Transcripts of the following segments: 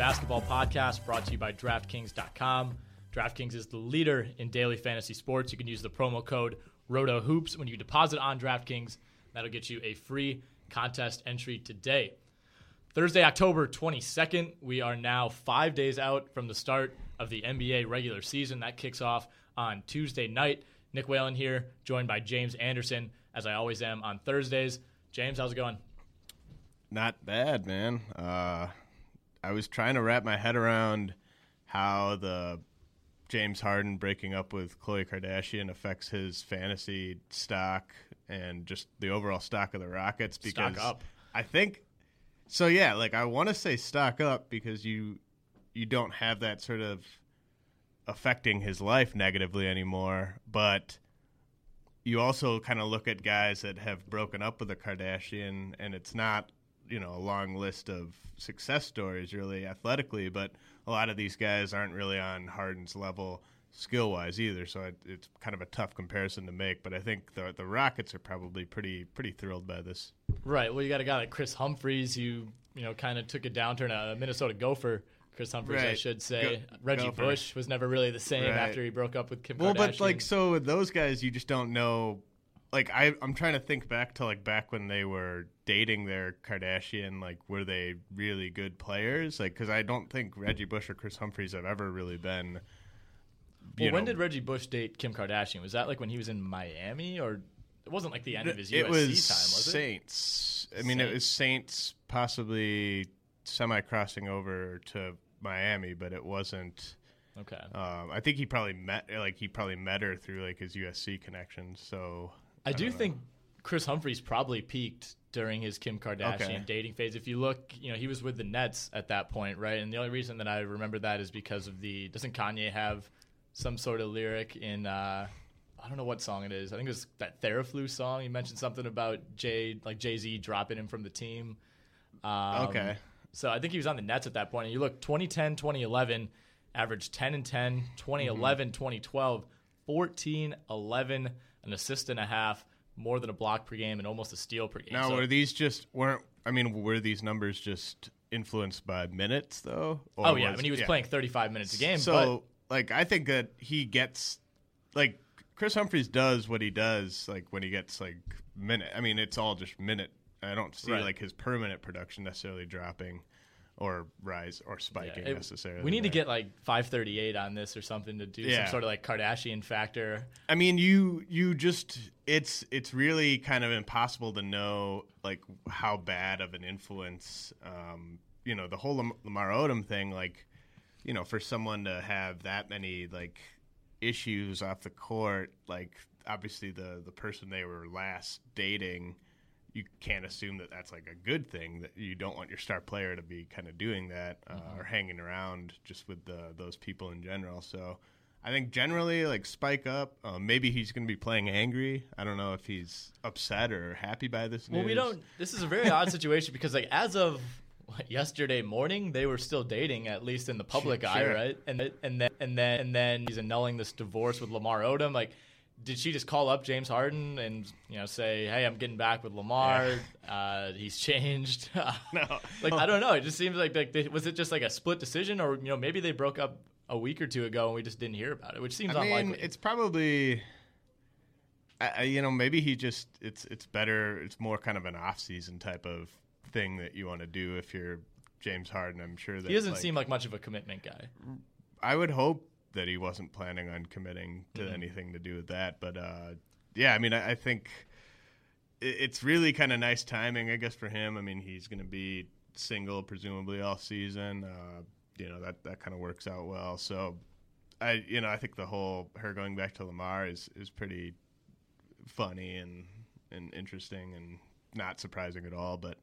Basketball Podcast brought to you by DraftKings.com. DraftKings is the leader in daily fantasy sports. You can use the promo code RotoHoops when you deposit on DraftKings. That'll get you a free contest entry today. Thursday, October 22nd, we are now five days out from the start of the NBA regular season. That kicks off on Tuesday night. Nick Whalen here, joined by James Anderson, as I always am on Thursdays. James, how's it going? Not bad, man. Uh, I was trying to wrap my head around how the James Harden breaking up with Khloe Kardashian affects his fantasy stock and just the overall stock of the Rockets. Because Stock up. I think so. Yeah, like I want to say stock up because you you don't have that sort of affecting his life negatively anymore, but you also kind of look at guys that have broken up with a Kardashian, and it's not you know a long list of success stories really athletically, but a lot of these guys aren't really on Harden's level skill wise either. So it, it's kind of a tough comparison to make. But I think the the Rockets are probably pretty pretty thrilled by this. Right. Well, you got a guy like Kris Humphries who you know kind of took a downturn. A Minnesota Gopher. Kris Humphries, I should say. Go- Reggie Gopher. Bush was never really the same Right. after he broke up with Kim Well, Kardashian. but like so with those guys, you just don't know. Like I, I'm trying to think back to like back when they were dating their Kardashian. Like, were they really good players? Like, because I don't think Reggie Bush or Kris Humphries have ever really been. well, you when did Reggie Bush date Kim Kardashian? Was that like when he was in Miami, or it wasn't like the end of his it USC was time, was it? Saints. I mean, it was Saints possibly semi crossing over to Miami, but it wasn't. Okay. Um, I think he probably met like he probably met her through like his USC connections. So I, do don't think Kris Humphries probably peaked during his Kim Kardashian Okay. dating phase. If you look, you know, he was with the Nets at that point, right? And the only reason that I remember that is because of the doesn't Kanye have some sort of lyric in uh I don't know what song it is. I think it was that Theraflu song. He mentioned something about Jay like Jay-Z dropping him from the team. Um, Okay. So I think he was on the Nets at that point. And you look 2010, 2011, averaged 10 and 10, 2011, 2012, 14, 11, an assist and a half, more than a block per game, and almost a steal per game. Now, So- were these just weren't? I mean, were these numbers just influenced by minutes though? Or oh, yeah. I mean, he was yeah. playing 35 minutes a game. So, like, I think that he gets like Kris Humphries does what he does. Like when he gets like minute. I mean, it's all just minute. I don't see Right. like his permanent production necessarily dropping or rise or spiking yeah, it- necessarily. we need to get like 538 on this or something to do Yeah. some sort of like Kardashian factor. I mean, you you just it's it's really kind of impossible to know like how bad of an influence. Um, you know, the whole Lam- Lamar Odom thing. Like, you know, for someone to have that many like issues off the court, like obviously the the person they were last dating. You can't assume that that's like a good thing. That you don't want your star player to be kind of doing that uh, or hanging around just with the, those people in general. So, I think generally, like Spike up. Uh, maybe he's going to be playing angry. I don't know if he's upset or happy by this news. Well, we don't. This is a very odd situation because, like, as of what, yesterday morning, they were still dating, at least in the public Sure, eye, sure. right? And and then and then and then he's annulling this divorce with Lamar Odom. Like, did she just call up James Harden and you know say, "Hey, I'm getting back with Lamar. Uh, he's changed." No. like I don't know. It just seems like like they, was it just like a split decision, or you know maybe they broke up a week or two ago and we just didn't hear about it, which seems I mean, unlikely. it's probably. I, you know, maybe he just it's it's better. It's more kind of an off-season type of thing that you want to do if you're James Harden. I'm sure that he doesn't like, seem like much of a commitment guy. I would hope that he wasn't planning on committing to Mhm. anything to do with that. But uh, yeah, I mean, I, I think it, it's really kind of nice timing, I guess, for him. I mean, he's going to be single presumably all season. Uh, you know that that kind of works out well. So I, you know, I think the whole her going back to Lamar is is pretty funny and and interesting and not surprising at all. But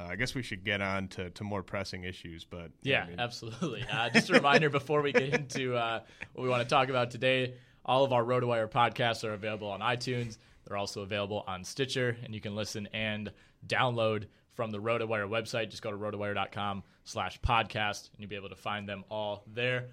uh, I guess we should get on to, to more pressing issues. But Yeah, I mean- absolutely. Uh, just a reminder before we get into uh, what we want to talk about today, all of our RotoWire podcasts are available on iTunes. They're also available on Stitcher, and you can listen and download from the RotoWire website. Just go to rotowire.com slash podcast, and you'll be able to find them all there.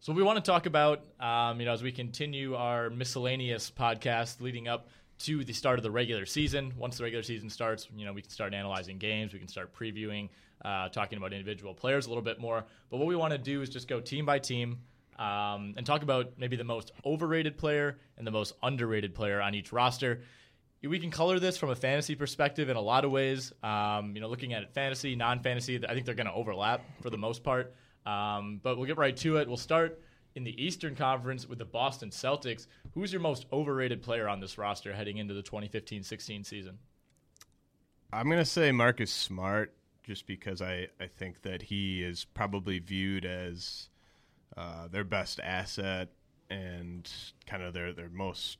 So we want to talk about, um, you know, as we continue our miscellaneous podcast leading up to the start of the regular season. Once the regular season starts, you know, we can start analyzing games, we can start previewing, uh, talking about individual players a little bit more. But what we want to do is just go team by team um, and talk about maybe the most overrated player and the most underrated player on each roster. We can color this from a fantasy perspective in a lot of ways. Um, you know, looking at it fantasy, non-fantasy, I think they're going to overlap for the most part. Um, but we'll get right to it. We'll start in the Eastern Conference with the Boston Celtics. Who's your most overrated player on this roster heading into the 2015-16 season? I'm going to say Marcus Smart just because I, I think that he is probably viewed as uh, their best asset and kind of their, their most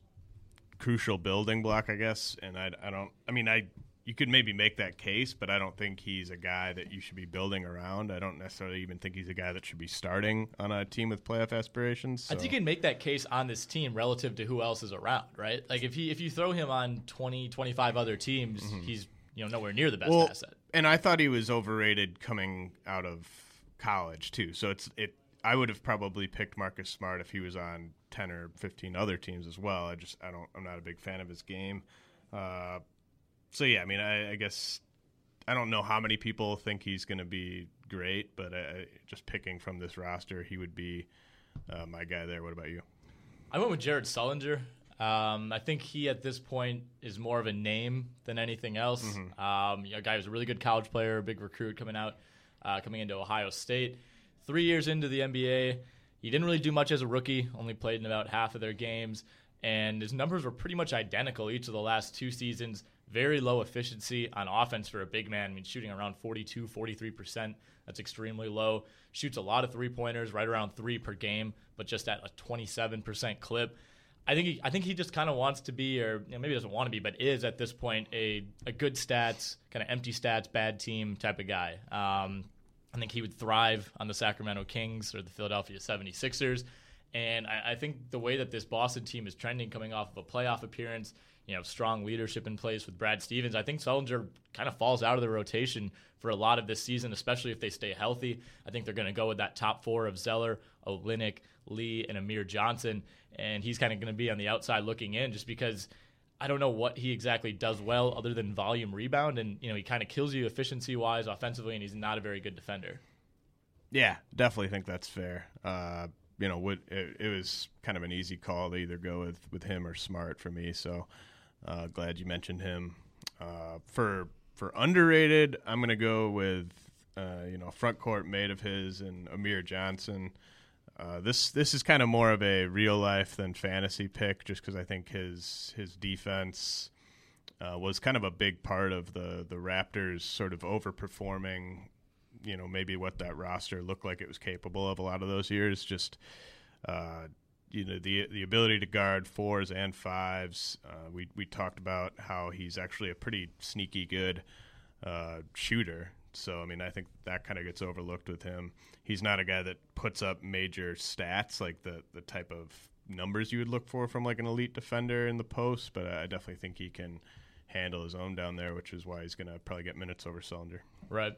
crucial building block, I guess. And I, I don't, I mean, I, you could maybe make that case, but I don't think he's a guy that you should be building around. I don't necessarily even think he's a guy that should be starting on a team with playoff aspirations. I think so- you can make that case on this team relative to who else is around, right? Like if he if you throw him on 20, 25 other teams, he's you know nowhere near the best Mm-hmm. well, asset. And I thought he was overrated coming out of college too. So it's it. I would have probably picked Marcus Smart if he was on ten or fifteen other teams as well. I just I don't I'm not a big fan of his game. Uh, so yeah, I mean I, I guess I don't know how many people think he's going to be great, but I, just picking from this roster, he would be uh, my guy there. What about you? I went with Jared Sullinger. Um, I think he at this point is more of a name than anything else. Mm-hmm. Um, a guy who's a really good college player, a big recruit coming out, uh, coming into Ohio State. Three years into the NBA, he didn't really do much as a rookie. Only played in about half of their games, and his numbers were pretty much identical each of the last two seasons. Very low efficiency on offense for a big man. I mean, shooting around 42, 43%. That's extremely low. Shoots a lot of three pointers, right around three per game, but just at a 27% clip. I think he, I think he just kind of wants to be, or you know, maybe doesn't want to be, but is at this point a, a good stats, kind of empty stats, bad team type of guy. Um, I think he would thrive on the Sacramento Kings or the Philadelphia 76ers. And I, I, think the way that this Boston team is trending coming off of a playoff appearance, you know, strong leadership in place with Brad Stevens, I think Sullinger kind of falls out of the rotation for a lot of this season, especially if they stay healthy. I think they're going to go with that top four of Zeller, Olynyk, Lee, and Amir Johnson. And he's kind of going to be on the outside looking in just because I don't know what he exactly does well other than volume rebound. And, you know, he kind of kills you efficiency wise offensively, and he's not a very good defender. Yeah, definitely think that's fair. Uh, you know, would, it, it, was kind of an easy call to either go with, with him or Smart for me. So uh, glad you mentioned him. Uh, for for underrated, I'm going to go with uh, you know front court mate of his and Amir Johnson. Uh, this this is kind of more of a real life than fantasy pick, just because I think his his defense uh, was kind of a big part of the the Raptors sort of overperforming. You know, maybe what that roster looked like it was capable of a lot of those years. Just uh, you know the the ability to guard fours and fives. Uh, we we talked about how he's actually a pretty sneaky good uh, shooter. So I mean, I think that kind of gets overlooked with him. He's not a guy that puts up major stats like the the type of numbers you would look for from like an elite defender in the post, but I definitely think he can handle his own down there, which is why he's going to probably get minutes over Sullinger. Right.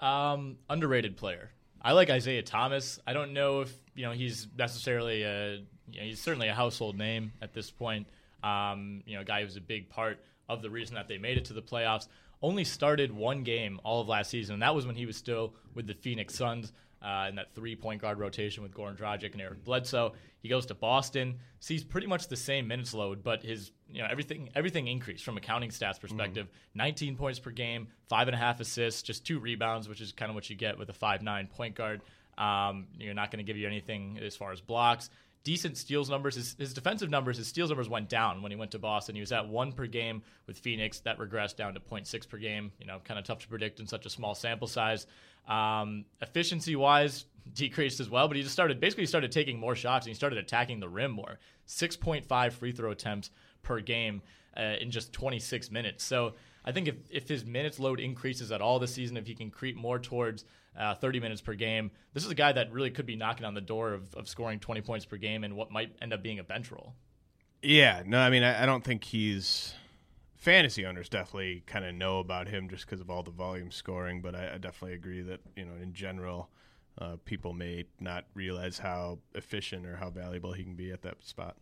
Um, underrated player. I like Isaiah Thomas. I don't know if you know he's necessarily a you know, he's certainly a household name at this point. Um, you know, a guy who's a big part of the reason that they made it to the playoffs. Only started one game all of last season, and that was when he was still with the Phoenix Suns uh, in that three point guard rotation with Goran Dragic and Eric Bledsoe. He goes to Boston, sees pretty much the same minutes load, but his you know everything everything increased from a counting stats perspective. Mm-hmm. 19 points per game, five and a half assists, just two rebounds, which is kind of what you get with a five nine point guard. Um, you're not going to give you anything as far as blocks decent steals numbers. His, his, defensive numbers, his steals numbers went down when he went to Boston. He was at one per game with Phoenix. That regressed down to 0.6 per game. You know, kind of tough to predict in such a small sample size. Um, efficiency wise, decreased as well, but he just started basically he started taking more shots and he started attacking the rim more. 6.5 free throw attempts per game uh, in just 26 minutes. So I think if, if his minutes load increases at all this season, if he can creep more towards uh, 30 minutes per game, this is a guy that really could be knocking on the door of, of scoring 20 points per game and what might end up being a bench role. Yeah, no, I mean, I, I don't think he's. Fantasy owners definitely kind of know about him just because of all the volume scoring, but I, I, definitely agree that, you know, in general, uh, people may not realize how efficient or how valuable he can be at that spot.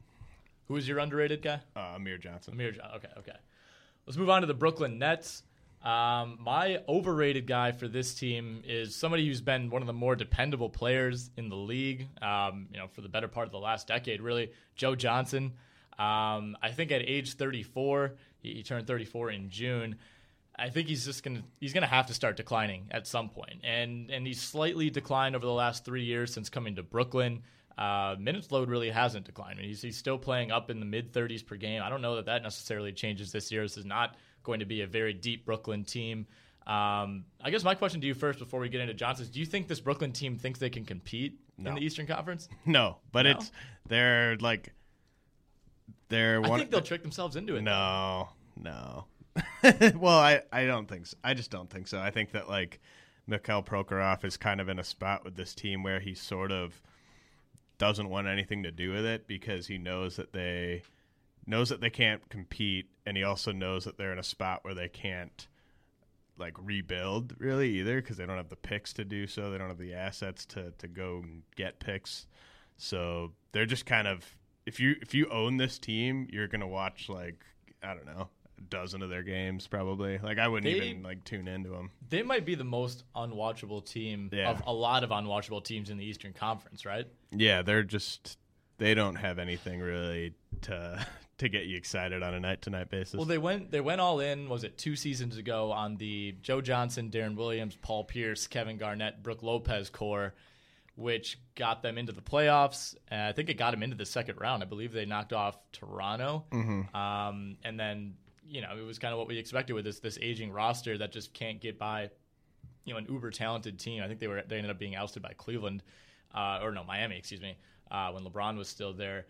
Who is your underrated guy? Uh, Amir Johnson. Amir Johnson. Okay, okay. Let's move on to the Brooklyn Nets. Um, my overrated guy for this team is somebody who's been one of the more dependable players in the league. Um, you know, for the better part of the last decade, really, Joe Johnson. Um, I think at age 34, he, he, turned 34 in June. I think he's just gonna he's gonna have to start declining at some point, and and he's slightly declined over the last three years since coming to Brooklyn. Uh, minutes load really hasn't declined. I mean, he's, he's still playing up in the mid 30s per game. I don't know that that necessarily changes this year. This is not going to be a very deep Brooklyn team. Um, I guess my question to you first, before we get into Johnson's, do you think this Brooklyn team thinks they can compete no. in the Eastern Conference? No, but no? it's they're like they're. I think they'll trick themselves into it. No, though. no. well, I I don't think so. I just don't think so. I think that like Mikhail Prokhorov is kind of in a spot with this team where he sort of doesn't want anything to do with it because he knows that they knows that they can't compete, and he also knows that they're in a spot where they can't like rebuild really either because they don't have the picks to do so. They don't have the assets to to go and get picks. So they're just kind of if you if you own this team, you're gonna watch like I don't know a dozen of their games probably. Like I wouldn't they, even like tune into them. They might be the most unwatchable team yeah. of a lot of unwatchable teams in the Eastern Conference, right? Yeah, they're just they don't have anything really to to get you excited on a night to night basis. Well, they went they went all in. Was it two seasons ago on the Joe Johnson, Deron Williams, Paul Pierce, Kevin Garnett, Brook Lopez core, which got them into the playoffs. And I think it got them into the second round. I believe they knocked off Toronto, mm-hmm. um, and then you know, it was kind of what we expected with this this aging roster that just can't get by, you know, an uber talented team. I think they were they ended up being ousted by Cleveland, uh, or no, Miami, excuse me, uh, when LeBron was still there.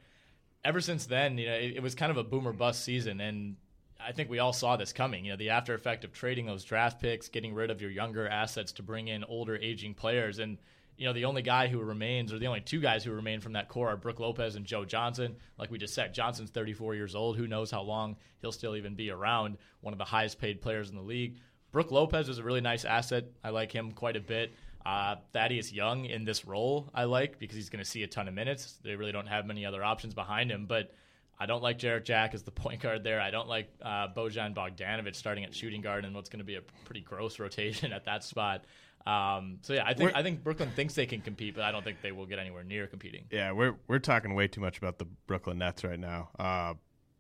Ever since then, you know, it, it was kind of a boomer bust season, and I think we all saw this coming. You know, the after effect of trading those draft picks, getting rid of your younger assets to bring in older, aging players, and you know, the only guy who remains, or the only two guys who remain from that core are Brook Lopez and Joe Johnson. Like we just said, Johnson's 34 years old. Who knows how long he'll still even be around? One of the highest paid players in the league. Brook Lopez is a really nice asset. I like him quite a bit. Uh, Thaddeus Young in this role, I like because he's going to see a ton of minutes. They really don't have many other options behind him, but I don't like Jarrett Jack as the point guard there. I don't like uh, Bojan Bogdanovic starting at shooting guard and what's going to be a pretty gross rotation at that spot. Um, so yeah, I think we're, I think Brooklyn thinks they can compete, but I don't think they will get anywhere near competing. Yeah, we're we're talking way too much about the Brooklyn Nets right now. Uh,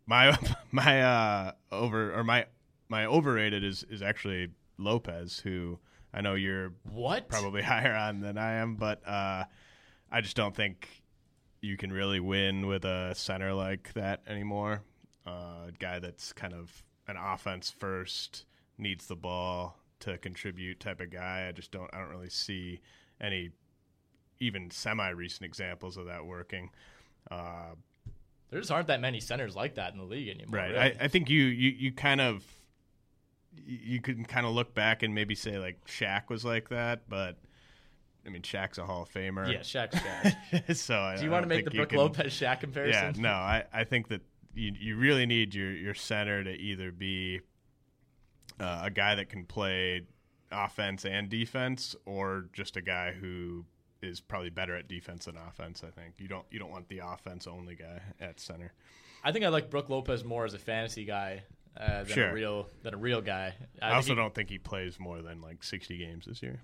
my my uh, over or my my overrated is is actually Lopez, who I know you're what probably higher on than I am, but uh, I just don't think you can really win with a center like that anymore. Uh, a guy that's kind of an offense first, needs the ball, to contribute type of guy. I just don't I don't really see any even semi recent examples of that working. Uh, there just aren't that many centers like that in the league anymore. Right. Really. I, I, think you, you you kind of you can kind of look back and maybe say like Shaq was like that, but I mean Shaq's a Hall of Famer. Yeah, Shaq's Shaq. so I, do you want to make the Brook Lopez Shaq comparison? Yeah, no, I, I think that you you really need your your center to either be uh, a guy that can play offense and defense, or just a guy who is probably better at defense than offense. I think you don't you don't want the offense only guy at center. I think I like Brook Lopez more as a fantasy guy uh, than sure. a real than a real guy. I, I also he, don't think he plays more than like sixty games this year.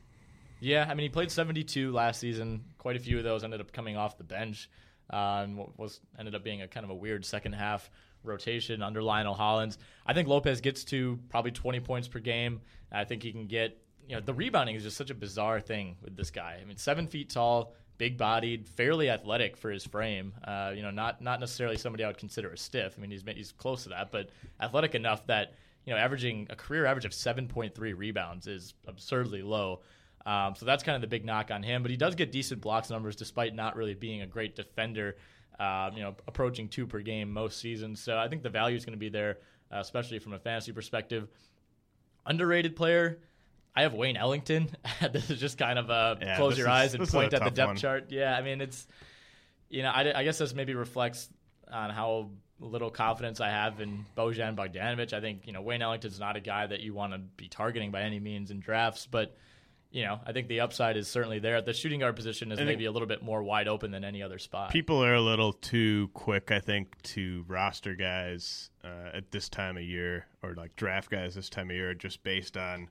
Yeah, I mean he played seventy two last season. Quite a few of those ended up coming off the bench, uh, and was ended up being a kind of a weird second half rotation under Lionel Hollins. I think Lopez gets to probably 20 points per game. I think he can get, you know, the rebounding is just such a bizarre thing with this guy. I mean, seven feet tall, big bodied, fairly athletic for his frame. Uh, you know, not not necessarily somebody I would consider a stiff. I mean, he's he's close to that, but athletic enough that you know, averaging a career average of 7.3 rebounds is absurdly low. Um, so that's kind of the big knock on him. But he does get decent blocks numbers despite not really being a great defender uh, you know, approaching two per game most seasons. So I think the value is going to be there, uh, especially from a fantasy perspective. Underrated player, I have Wayne Ellington. this is just kind of a yeah, close your is, eyes and point at the depth one. chart. Yeah, I mean it's, you know, I, I guess this maybe reflects on how little confidence I have in Bojan Bogdanovic. I think you know Wayne Ellington's not a guy that you want to be targeting by any means in drafts, but you know, I think the upside is certainly there. The shooting guard position is maybe a little bit more wide open than any other spot. People are a little too quick, I think, to roster guys uh, at this time of year or like draft guys this time of year just based on,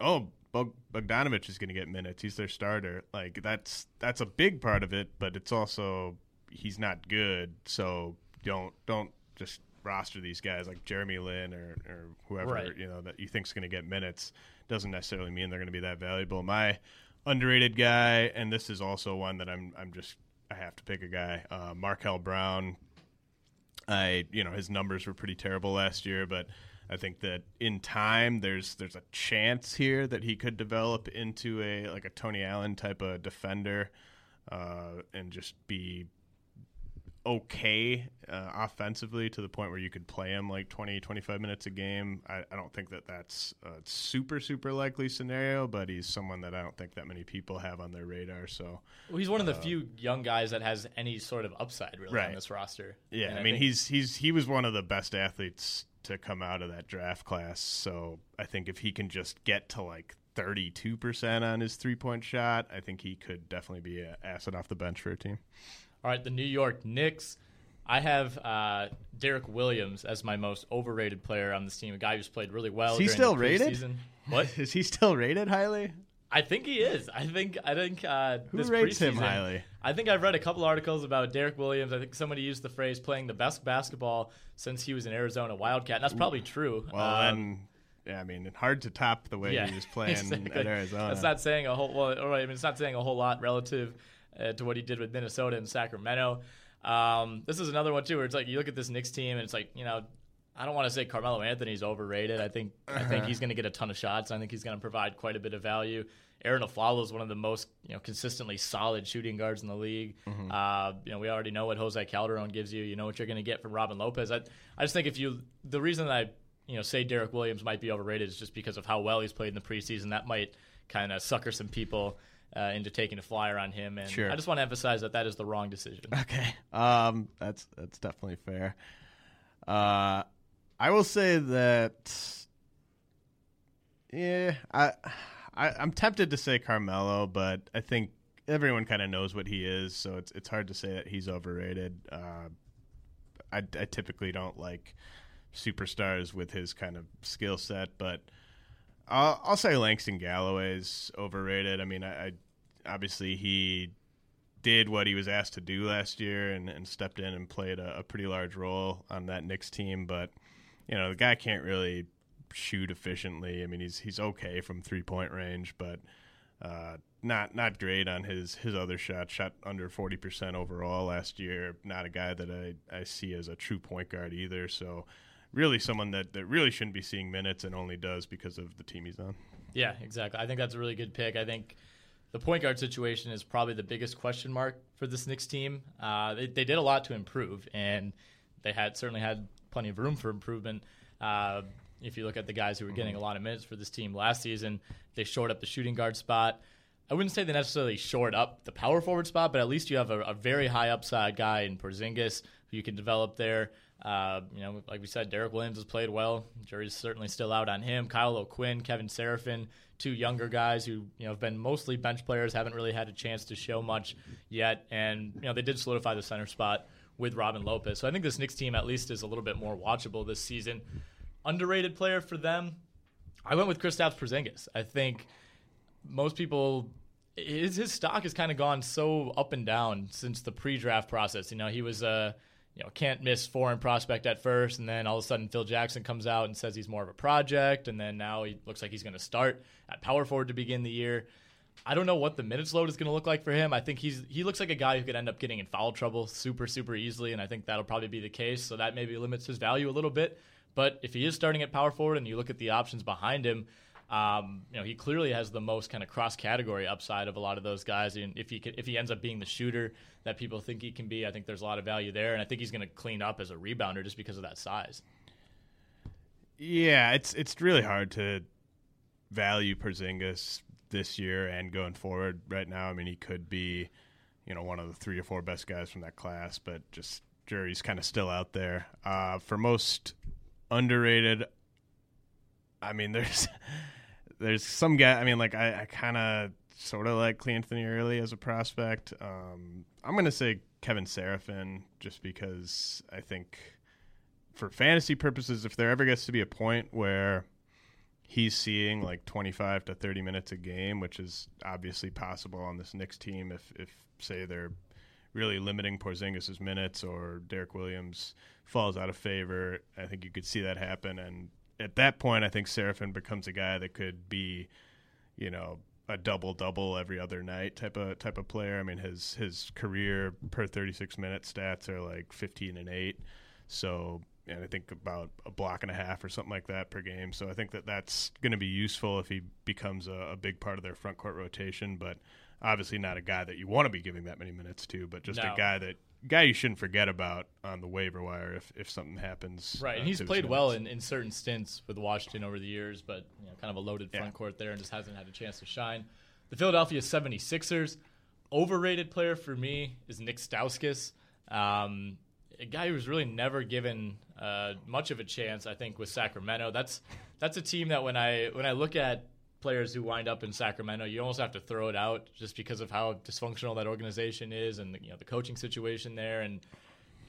oh, Bogdanovic is going to get minutes. He's their starter. Like that's that's a big part of it, but it's also he's not good. So don't don't just roster these guys like Jeremy Lin or, or whoever right. you know that you think is going to get minutes doesn't necessarily mean they're going to be that valuable. My underrated guy, and this is also one that I'm I'm just I have to pick a guy. Uh, Markel Brown. I you know his numbers were pretty terrible last year, but I think that in time there's there's a chance here that he could develop into a like a Tony Allen type of defender, uh, and just be okay uh, offensively to the point where you could play him like 20, 25 minutes a game. I, I don't think that that's a super, super likely scenario, but he's someone that I don't think that many people have on their radar. So well, he's one of the uh, few young guys that has any sort of upside really right. on this roster. Yeah, I, I mean he's he's he was one of the best athletes to come out of that draft class. So I think if he can just get to like 32% on his three point shot, I think he could definitely be an asset off the bench for a team. All right, the New York Knicks. I have uh, Derrick Williams as my most overrated player on this team. A guy who's played really well. Is he still rated? What is he still rated highly? I think he is. I think. I think. Uh, Who rates him highly? I think I've read a couple articles about Derrick Williams. I think somebody used the phrase "playing the best basketball since he was an Arizona Wildcat." And that's probably true. Well, then, yeah, I mean, it's hard to top the way yeah, he was playing exactly. at Arizona. That's not saying a whole. Well, all right, I mean, it's not saying a whole lot relative uh, to what he did with Minnesota and Sacramento. Um, this is another one too, where it's like you look at this Knicks team and it's like you know, I don't want to say Carmelo Anthony's overrated. I think I think Uh-huh. he's going to get a ton of shots. I think he's going to provide quite a bit of value. Arron Afflalo is one of the most you know consistently solid shooting guards in the league. Mhm. Uh, you know we already know what Jose Calderon gives you. You know what you're going to get from Robin Lopez. I I just think if you the reason that I you know say Derrick Williams might be overrated is just because of how well he's played in the preseason. That might kind of sucker some people. Uh, into taking a flyer on him, and Sure. I just want to emphasize that that is the wrong decision. Okay. Um, that's that's definitely fair. Uh, I will say that. Yeah, I, I I'm tempted to say Carmelo, but I think everyone kind of knows what he is, so it's it's hard to say that he's overrated. Uh, I, I typically don't like superstars with his kind of skill set, but I'll, I'll say Langston Galloway's overrated. I mean, I, I obviously he did what he was asked to do last year and, and stepped in and played a, a pretty large role on that Knicks team, but you know the guy can't really shoot efficiently. I mean, he's he's okay from three point range, but uh, not not great on his his other shots. Shot under forty percent overall last year. Not a guy that I, I see as a true point guard either. So really someone that, that really shouldn't be seeing minutes and only does because of the team he's on. Yeah, exactly. I think that's a really good pick. I think the point guard situation is probably the biggest question mark for this Knicks team. Uh, they, they did a lot to improve, and they had certainly had plenty of room for improvement. Uh, if you look at the guys who were getting a lot of minutes for this team last season, they shored up the shooting guard spot. I wouldn't say they necessarily shored up the power forward spot, but at least you have a, a very high upside guy in Porzingis who you can develop there. Uh, you know, like we said, Derrick Williams has played well. Jury's certainly still out on him. Kyle O'Quinn, Kevin Seraphin, two younger guys who you know have been mostly bench players, haven't really had a chance to show much yet, and you know they did solidify the center spot with Robin Lopez. So I think this Knicks team at least is a little bit more watchable this season. Underrated player for them, I went with Kristaps Porzingis. I think most people his his stock has kind of gone so up and down since the pre-draft process. You know, he was a you know can't miss foreign prospect at first, and then all of a sudden Phil Jackson comes out and says he's more of a project, and then now he looks like he's going to start at power forward to begin the year. I don't know what the minutes load is going to look like for him. I think he's he looks like a guy who could end up getting in foul trouble super super easily, and I think that'll probably be the case. So that maybe limits his value a little bit. But if he is starting at power forward, and you look at the options behind him, um, you know he clearly has the most kind of cross category upside of a lot of those guys. And if he if he ends up being the shooter that people think he can be, I think there's a lot of value there. And I think he's going to clean up as a rebounder just because of that size. Yeah, it's it's really hard to value Porzingis this year and going forward right now. I mean, he could be, you know, one of the three or four best guys from that class, but just jury's kind of still out there. Uh, for most underrated, I mean, there's there's some guy. I mean, like I, I kind of sort of like Cleanthony Early as a prospect. Um, I'm gonna say Kevin Seraphin just because I think for fantasy purposes, if there ever gets to be a point where he's seeing like 25 to 30 minutes a game, which is obviously possible on this Knicks team if, if say they're really limiting Porzingis' minutes or Derrick Williams falls out of favor, I think you could see that happen. And at that point, I think Seraphin becomes a guy that could be, you know, a double double every other night type of type of player. I mean, his his career per 36 minute stats are like 15 and eight. So and I think about a block and a half or something like that per game. So I think that that's going to be useful if he becomes a, a, big part of their front court rotation. But obviously not a guy that you want to be giving that many minutes to, but just No. a guy that guy you shouldn't forget about on the waiver wire if, if something happens. Right, uh, and he's played well in, in certain stints with Washington over the years, but you know, kind of a loaded front Yeah. court there and just hasn't had a chance to shine. The Philadelphia 76ers, overrated player for me is Nick Stauskas. Um, a guy who was really never given uh, much of a chance, I think, with Sacramento. That's that's a team that when I when I look at players who wind up in Sacramento, you almost have to throw it out just because of how dysfunctional that organization is and the, you know the coaching situation there and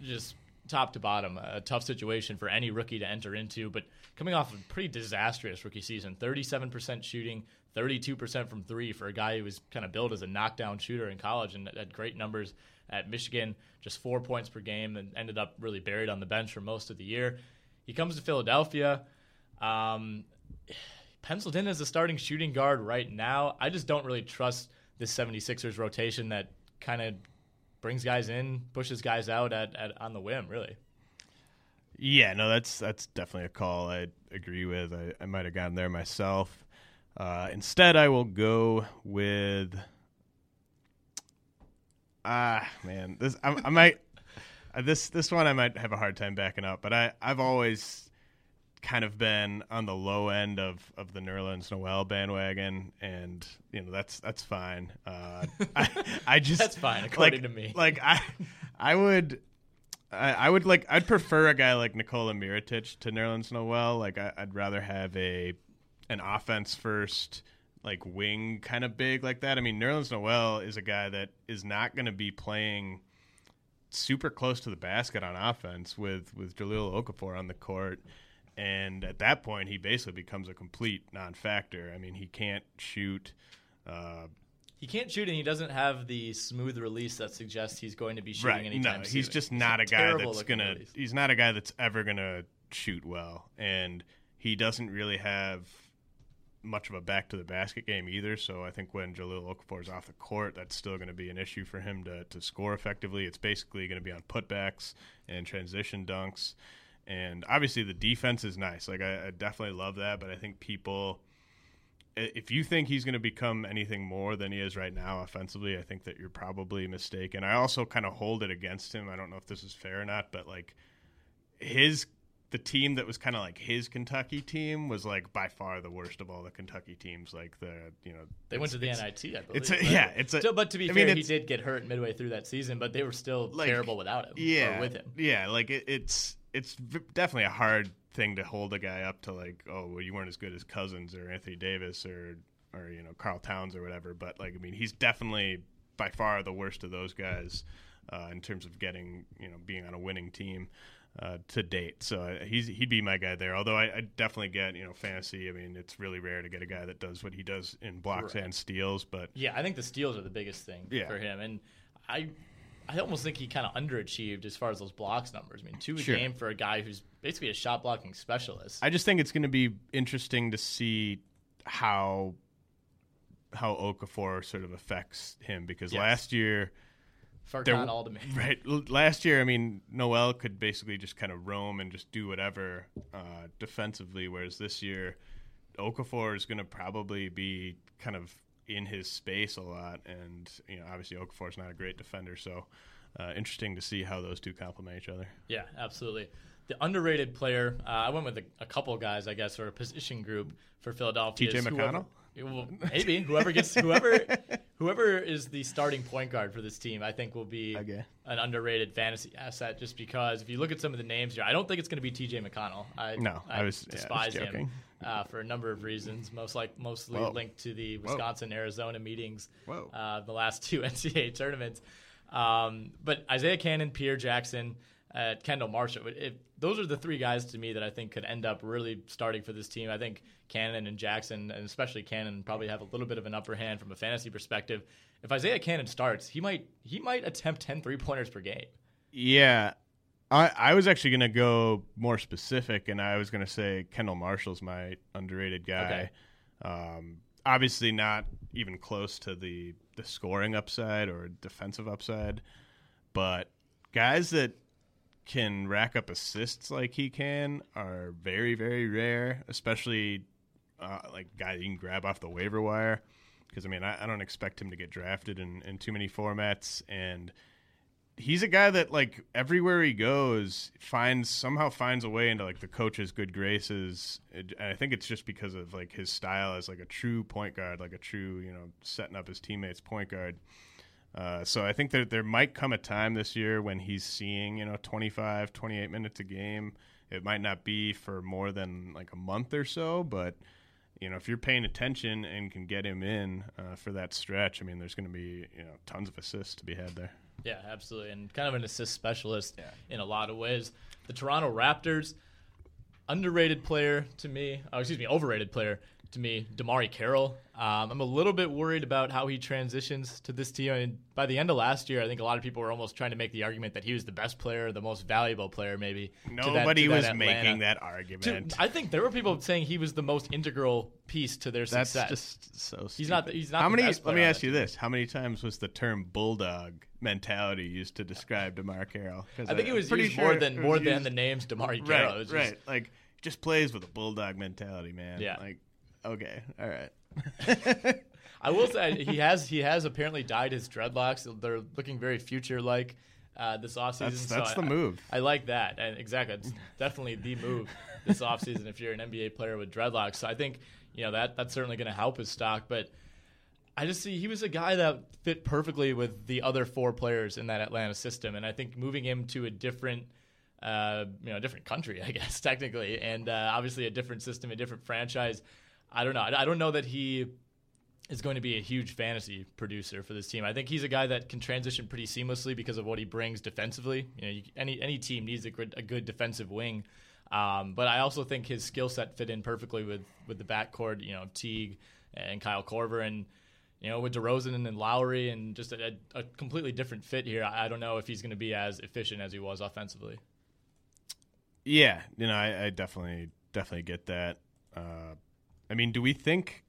just top to bottom, a tough situation for any rookie to enter into. But coming off a pretty disastrous rookie season, 37% shooting, 32% from three for a guy who was kind of billed as a knockdown shooter in college and had great numbers at Michigan, just four points per game, and ended up really buried on the bench for most of the year. He comes to Philadelphia. Um, penciled in as a starting shooting guard right now. I just don't really trust this 76ers rotation that kind of brings guys in, pushes guys out at, at on the whim, really. Yeah, no, that's that's definitely a call I agree with. I, I might have gotten there myself. Uh, instead, I will go with. Ah, man, this I, I might uh, this this one I might have a hard time backing up, but I I've always kind of been on the low end of, of the Nerlens Noel bandwagon, and you know that's that's fine. Uh, I I just That's fine, according like- to me. Like I I would. I, I would like. I'd prefer a guy like Nikola Mirotic to Nerlens Noel. Like I, I'd rather have a an offense first, like wing kind of big like that. I mean, Nerlens Noel is a guy that is not going to be playing super close to the basket on offense with with Jahlil Okafor on the court. And at that point, he basically becomes a complete non-factor. I mean, he can't shoot. Uh, He can't shoot, and he doesn't have the smooth release that suggests he's going to be shooting right? anytime No, soon. he's just not a, guy that's gonna. release. He's not a guy that's ever gonna shoot well, and he doesn't really have much of a back to the basket game either. So I think when Jahlil Okafor is off the court, that's still going to be an issue for him to to score effectively. It's basically going to be on putbacks and transition dunks. And obviously, the defense is nice. Like I, I definitely love that, but I think people if you think he's going to become anything more than he is right now offensively, I think that you're probably mistaken. I also kind of hold it against him. I don't know if this is fair or not, but like his the team that was kind of like his Kentucky team was like by far the worst of all the Kentucky teams. Like the you know They went to the NIT, I believe. It's a, right? yeah, it's a. Still, but to be I fair, mean, he did get hurt midway through that season, but they were still Like, terrible without him. yeah or with him. Yeah, like it, it's it's definitely a hard thing to hold a guy up to like oh well you weren't as good as Cousins or Anthony Davis or or you know Karl Towns or whatever. But like I mean he's definitely by far the worst of those guys uh, in terms of getting you know being on a winning team. Uh, to date, so uh, he's he'd be my guy there. Although I, I definitely get you know fantasy. I mean, it's really rare to get a guy that does what he does in blocks Right. and steals. But Yeah, I think the steals are the biggest thing Yeah. for him, and I, I almost think he kind of underachieved as far as those blocks numbers. I mean, two a Sure. game for a guy who's basically a shot blocking specialist. I just think it's going to be interesting to see how how Okafor sort of affects him because Yes. last year Farkan Alderman. right last year I mean Noel could basically just kind of roam and just do whatever uh, defensively whereas this year Okafor is going to probably be kind of in his space a lot and you know obviously Okafor is not a great defender so uh, interesting to see how those two complement each other. Yeah, absolutely. The underrated player, uh, I went with a, a couple guys, I guess, or a position group for Philadelphia. TJ McConnell? Well, maybe whoever gets whoever whoever is the starting point guard for this team, I think will be Okay. an underrated fantasy asset. Just because if you look at some of the names here, I don't think it's going to be T.J. McConnell. I, No, I was- yeah, I was despise him uh, for a number of reasons. Most like mostly Whoa. linked to the Wisconsin Arizona meetings. Whoa. Uh, the last two NCAA tournaments. Um, but Isaiah Canaan, Pierre Jackson, uh, Kendall Marshall. If, those are the three guys to me that I think could end up really starting for this team. I think Canaan and Jackson, and especially Canaan, probably have a little bit of an upper hand from a fantasy perspective. If Isaiah Canaan starts, he might he might attempt 10 three pointers per game. Yeah. I, I was actually going to go more specific, and I was going to say Kendall Marshall's my underrated guy. Um, obviously, not even close to the, the scoring upside or defensive upside, but guys that can rack up assists like he can are very, very rare, especially uh, like guy you can grab off the waiver wire. Because, I mean, I, I don't expect him to get drafted in, in too many formats, and he's a guy that like everywhere he goes finds somehow finds a way into like the coach's good graces and i think it's just because of like his style as like a true point guard like a true you know setting up his teammates point guard uh, so i think that there might come a time this year when he's seeing you know 25 28 minutes a game it might not be for more than like a month or so but you know, if you're paying attention and can get him in uh, for that stretch, I mean, there's going to be you know tons of assists to be had there. Yeah, absolutely, and kind of an assist specialist in a lot of ways. The Toronto Raptors, underrated player to me. Oh, excuse me, overrated player. To me. DeMarre Carroll. Um, I'm a little bit worried about how he transitions to this team. I mean, by the end of last year, I think a lot of people were almost trying to make the argument that he was the best player, the most valuable player, maybe. to that- Nobody to was Atlanta. making that To- argument. I think there were people saying he was the most integral piece to their That's success. just so. Stupid. He's not. He's not. How the many? best Let me ask you this: How many times was the term bulldog mentality used to describe DeMarre Carroll? I think it I'm was pretty used sure more than was more than the names DeMarre Carroll. It was just- right. Like just plays with a bulldog mentality, man. Yeah. Like, okay, all right. I will say he has he has apparently dyed his dreadlocks. They're looking very future like uh, this offseason. That's- so that's I- the move. I, like that. And exactly, it's definitely the move this offseason if you're an NBA player with dreadlocks. So I think you know that that's certainly going to help his stock. But I just see he was a guy that fit perfectly with the other four players in that Atlanta system, and I think moving him to a different. Uh, you know, a different country, I guess, technically, and uh, obviously a different system, a different franchise. I don't know. I don't know that he is going to be a huge fantasy producer for this team. I think he's a guy that can transition pretty seamlessly because of what he brings defensively. You know, you, any any team needs a good, a good defensive wing. Um, but I also think his skill set fit in perfectly with with the backcourt. You know, Teague and Kyle Korver, and you know with DeRozan and then Lowry, and just a, a completely different fit here. I, I don't know if he's going to be as efficient as he was offensively. Yeah, you know, I, I definitely definitely get that. Uh, I mean, do we think?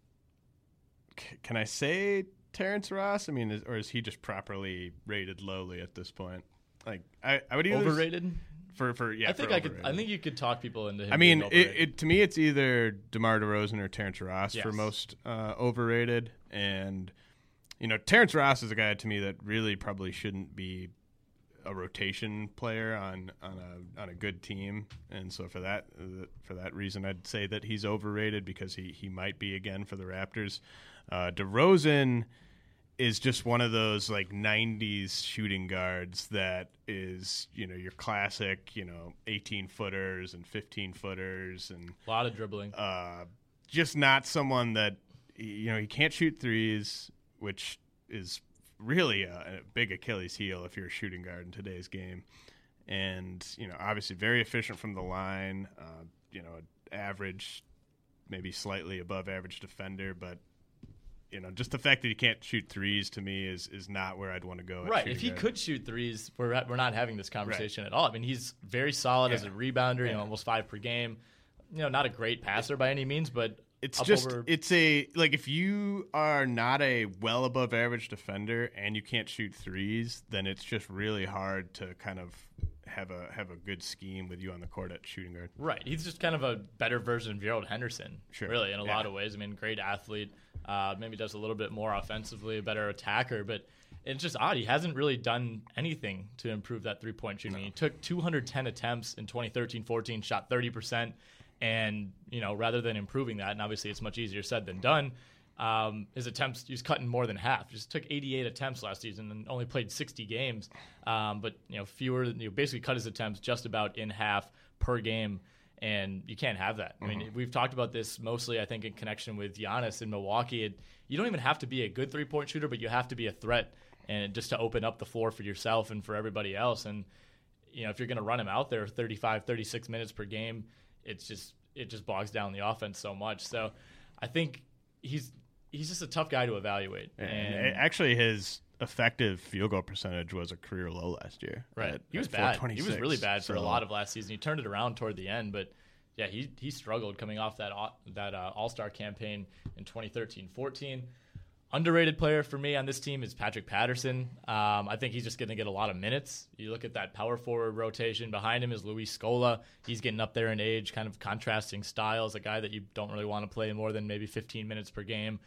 c- Can I say Terrence Ross? I mean, is, or is he just properly rated lowly at this point? Like, I, I would either Overrated? for for yeah. I think I could. I think you could talk people into him. I mean, it, it to me, it's either Demar Derozan or Terrence Ross for most uh, overrated, and you know, Terrence Ross is a guy to me that really probably shouldn't be a rotation player on on a on a good team, and so for that for that reason, I'd say that he's overrated because he he might be again for the Raptors. Uh, DeRozan is just one of those like 90s shooting guards that is you know your classic you know 18 footers and 15 footers and a lot of dribbling uh, just not someone that you know he can't shoot threes which is really a, a big achilles heel if you're a shooting guard in today's game and you know obviously very efficient from the line uh, you know average maybe slightly above average defender but you know, just the fact that he can't shoot threes to me is is not where I'd want to go. Right. If he guard. could shoot threes, we're at, we're not having this conversation at all. I mean, he's very solid as a Yeah. rebounder. You know, almost five per game. You know, not a great passer by any means, but It's just over- it's a like if you are not a well above average defender and you can't shoot threes, then it's just really hard to kind of have a have a good scheme with you on the court at shooting guard. Right. He's just kind of a better version of Gerald Henderson, Sure. really, in a Yeah. lot of ways. I mean, great athlete. Uh, maybe does a little bit more offensively, a better attacker, but it's just odd. He hasn't really done anything to improve that three point shooting. He took 210 attempts in 2013 14, shot 30%. And, you know, rather than improving that, and obviously it's much easier said than done, um, his attempts, he's cutting more than half. Just took 88 attempts last season and only played 60 games. Um, but, you know, fewer, you know, basically cut his attempts just about in half per game. And you can't have that. I mean, Mhm. we've talked about this mostly, I think, in connection with Giannis in Milwaukee. It, you don't even have to be a good three point shooter, but you have to be a threat and just to open up the floor for yourself and for everybody else. And, you know, if you're going to run him out there 35, 36 minutes per game, it's just, it just bogs down the offense so much. So I think he's, he's just a tough guy to evaluate. And And, actually, his effective field goal percentage was a career low last year. Right. at- he was bad. He was really bad for a lot of last season. He turned it around toward the end, but yeah, he he struggled coming off that that uh, All Star campaign in 2013-14. Underrated player for me on this team is Patrick Patterson. Um, I think he's just going to get a lot of minutes. You look at that power forward rotation behind him is Luis Scola. He's getting up there in age, kind of contrasting styles. A guy that you don't really want to play more than maybe 15 minutes per game.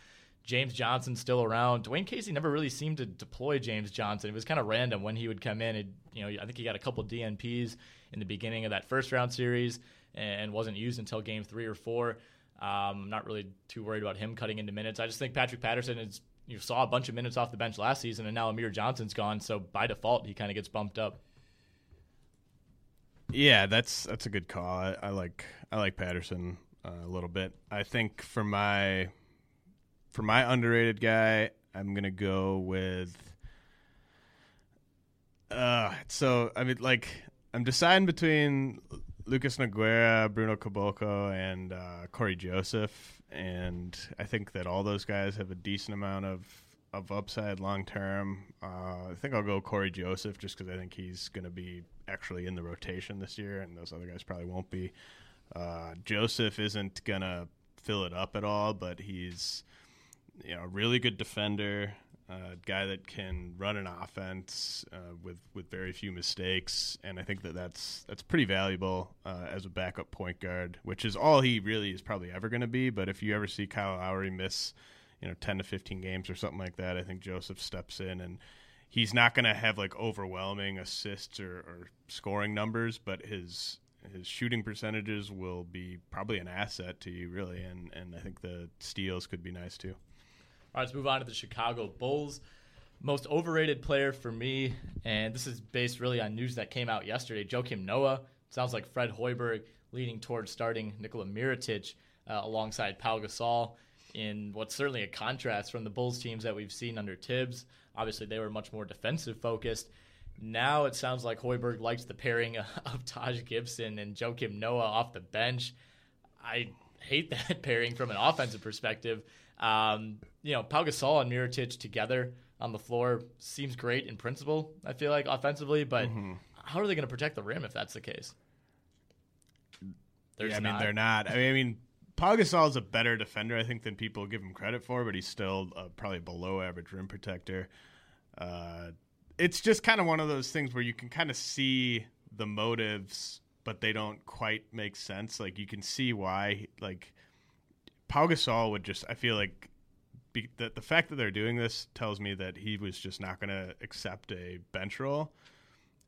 James Johnson still around. Dwane Casey never really seemed to deploy James Johnson. It was kind of random when he would come in. It, you know, I think he got a couple DNPs in the beginning of that first round series and wasn't used until game three or four. Um, I'm not really too worried about him cutting into minutes. I just think Patrick Patterson is. You saw a bunch of minutes off the bench last season, and now Amir Johnson's gone. So by default, he kind of gets bumped up. Yeah, that's that's a good call. I, I like I like Patterson uh, a little bit. I think for my for my underrated guy, I'm gonna go with. Uh, so I mean, like I'm deciding between Lucas Nogueira, Bruno Caboclo, and uh, Cory Joseph, and I think that all those guys have a decent amount of of upside long term. Uh, I think I'll go Cory Joseph just because I think he's going to be actually in the rotation this year, and those other guys probably won't be. Uh, Joseph isn't going to fill it up at all, but he's you know a really good defender, a guy that can run an offense uh, with with very few mistakes, and I think that that's that's pretty valuable uh, as a backup point guard, which is all he really is probably ever going to be. But if you ever see Kyle Lowry miss, you know, ten to fifteen games or something like that, I think Joseph steps in and. He's not going to have like overwhelming assists or, or scoring numbers, but his his shooting percentages will be probably an asset to you, really, and and I think the steals could be nice too. All right, let's move on to the Chicago Bulls. Most overrated player for me, and this is based really on news that came out yesterday. Joakim Noah sounds like Fred Hoiberg leaning towards starting Nikola Mirotic uh, alongside Pau Gasol in what's certainly a contrast from the Bulls teams that we've seen under Thibs. Obviously, they were much more defensive focused. Now it sounds like Hoiberg likes the pairing of Taj Gibson and Joakim Noah off the bench. I hate that pairing from an offensive perspective. Um, you know, Pau Gasol and Mirotic together on the floor seems great in principle. I feel like offensively, but mm-hmm. how are they going to protect the rim if that's the case? There's yeah, I mean, not. they're not. I mean, I mean, Pau Gasol is a better defender, I think, than people give him credit for, but he's still uh, probably below average rim protector. Uh, it's just kind of one of those things where you can kind of see the motives, but they don't quite make sense. Like you can see why, like Pau Gasol would just. I feel like be, the the fact that they're doing this tells me that he was just not going to accept a bench role,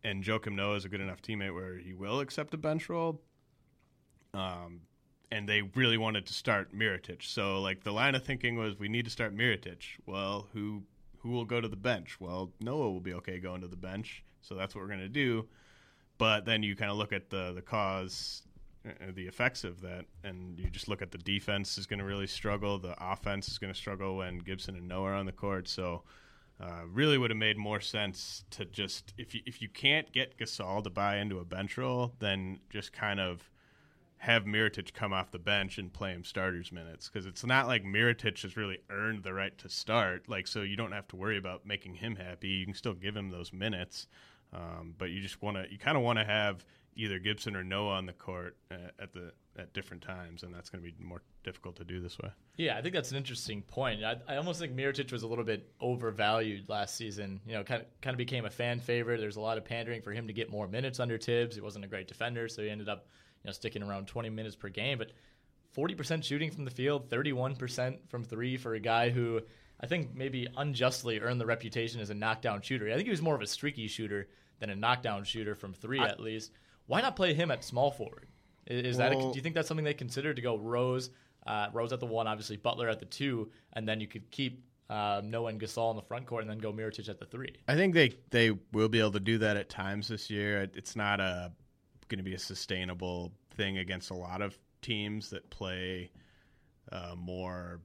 and Joakim Noah is a good enough teammate where he will accept a bench role. Um, and they really wanted to start Mirotic. So like the line of thinking was, we need to start Mirotic. Well, who who will go to the bench? Well, Noah will be okay going to the bench, so that's what we're going to do. But then you kind of look at the the cause, the effects of that, and you just look at the defense is going to really struggle. The offense is going to struggle when Gibson and Noah are on the court. So, uh, really would have made more sense to just if you if you can't get Gasol to buy into a bench role, then just kind of have Mirotic come off the bench and play him starters minutes because it's not like Mirotic has really earned the right to start. Like, so you don't have to worry about making him happy. You can still give him those minutes, um, but you just want to, you kind of want to have either Gibson or Noah on the court at, at the at different times, and that's going to be more difficult to do this way. Yeah, I think that's an interesting point. I, I almost think Mirotic was a little bit overvalued last season. You know, kind of kind of became a fan favorite. There's a lot of pandering for him to get more minutes under Thibs. He wasn't a great defender, so he ended up you know, sticking around 20 minutes per game. But 40% shooting from the field, 31% from three for a guy who I think maybe unjustly earned the reputation as a knockdown shooter. I think he was more of a streaky shooter than a knockdown shooter from three I, at least. Why not play him at small forward? Is, well, that a, do you think that's something they consider to go Rose, uh, Rose at the one, obviously Butler at the two, and then you could keep uh, Noah and Gasol in the front court, and then go Mirotic at the three. I think they they will be able to do that at times this year. It's not a going to be a sustainable thing against a lot of teams that play uh, more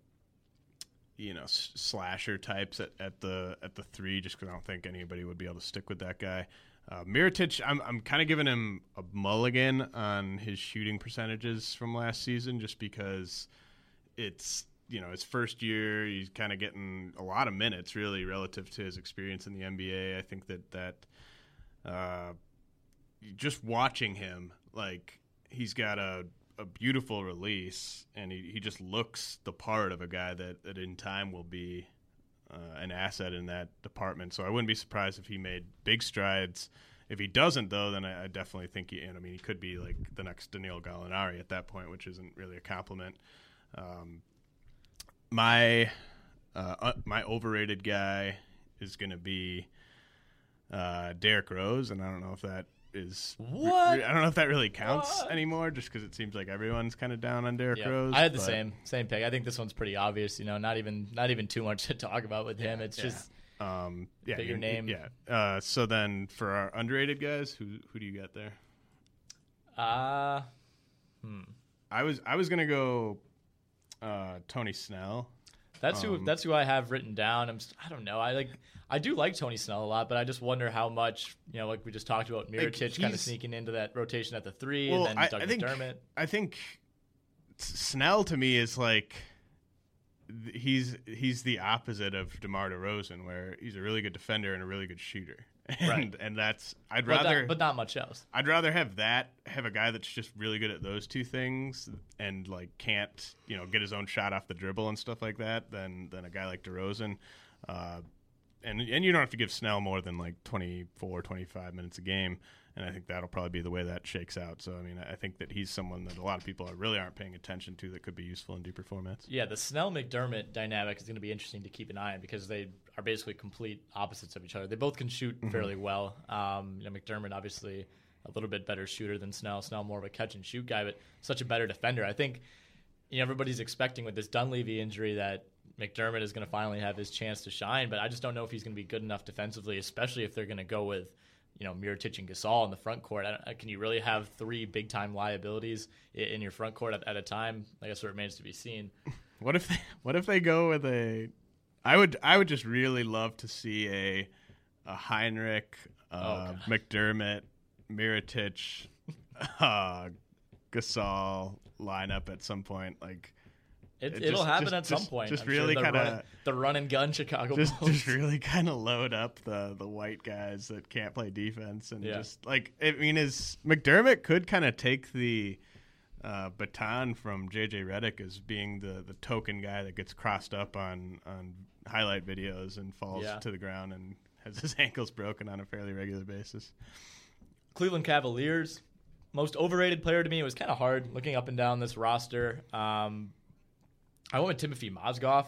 you know slasher types at, at the at the three just because I don't think anybody would be able to stick with that guy. Uh, Mirotic, I'm I'm kind of giving him a mulligan on his shooting percentages from last season just because it's you know his first year he's kind of getting a lot of minutes really relative to his experience in the NBA. I think that that uh, just watching him, like he's got a a beautiful release, and he, he just looks the part of a guy that, that in time will be uh, an asset in that department. So I wouldn't be surprised if he made big strides. If he doesn't, though, then I, I definitely think he. And I mean, he could be like the next Danilo Gallinari at that point, which isn't really a compliment. Um, my uh, uh, my overrated guy is going to be uh, Derrick Rose, and I don't know if that is what I don't know if that really counts what? anymore, just because it seems like everyone's kind of down on Derrick yeah. Rose. I had the but... same same pick. I think this one's pretty obvious. You know, not even not even too much to talk about with him. It's yeah. just um, yeah, your name. Yeah. Uh, so then for our underrated guys, who who do you got there? Uh hmm. I was I was gonna go uh, Tony Snell. That's who Um, that's who I have written down. I'm I don't know. I like I do like Tony Snell a lot, but I just wonder how much you know, like we just talked about, Like, kind of sneaking into that rotation at the three, Well, and then I, Doug I think McDermott. I think Snell to me is like he's he's the opposite of DeMar DeRozan, where he's a really good defender and a really good shooter, and Right. and that's I'd But, rather but not much else. I'd rather have that have a guy that's just really good at those two things and like can't you know get his own shot off the dribble and stuff like that than than a guy like DeRozan. Uh, and and you don't have to give Snell more than like 24, 25 minutes a game. And I think that'll probably be the way that shakes out. So I mean, I think that he's someone that a lot of people are really aren't paying attention to that could be useful in deeper formats. Yeah, the Snell McDermott dynamic is going to be interesting to keep an eye on because they are basically complete opposites of each other. They both can shoot Mhm. fairly well. Um, you know, McDermott obviously a little bit better shooter than Snell. Snell more of a catch and shoot guy, but such a better defender. I think you know everybody's expecting with this Dunleavy injury that McDermott is going to finally have his chance to shine, but I just don't know if he's going to be good enough defensively, especially if they're going to go with you know Mirotic and Gasol in the front court. I don't, can you really have three big time liabilities in your front court at, at a time? I guess it remains to be seen. What if they what if they go with a I would I would just really love to see a a Hinrich, uh, McDermott, Mirotic, uh, Gasol lineup at some point. Like It, just- happen just- at some just- point. Just I'm sure really the kind of the run and gun Chicago just, Bulls. just really kind of load up the the white guys that can't play defense and Yeah. just like I mean, is McDermott could kind of take the uh, baton from JJ Redick as being the the token guy that gets crossed up on on highlight videos and falls Yeah. to the ground and has his ankles broken on a fairly regular basis. Cleveland Cavaliers, most overrated player to me. It was kind of hard looking up and down this roster. Um, I went with Timofey Mozgov.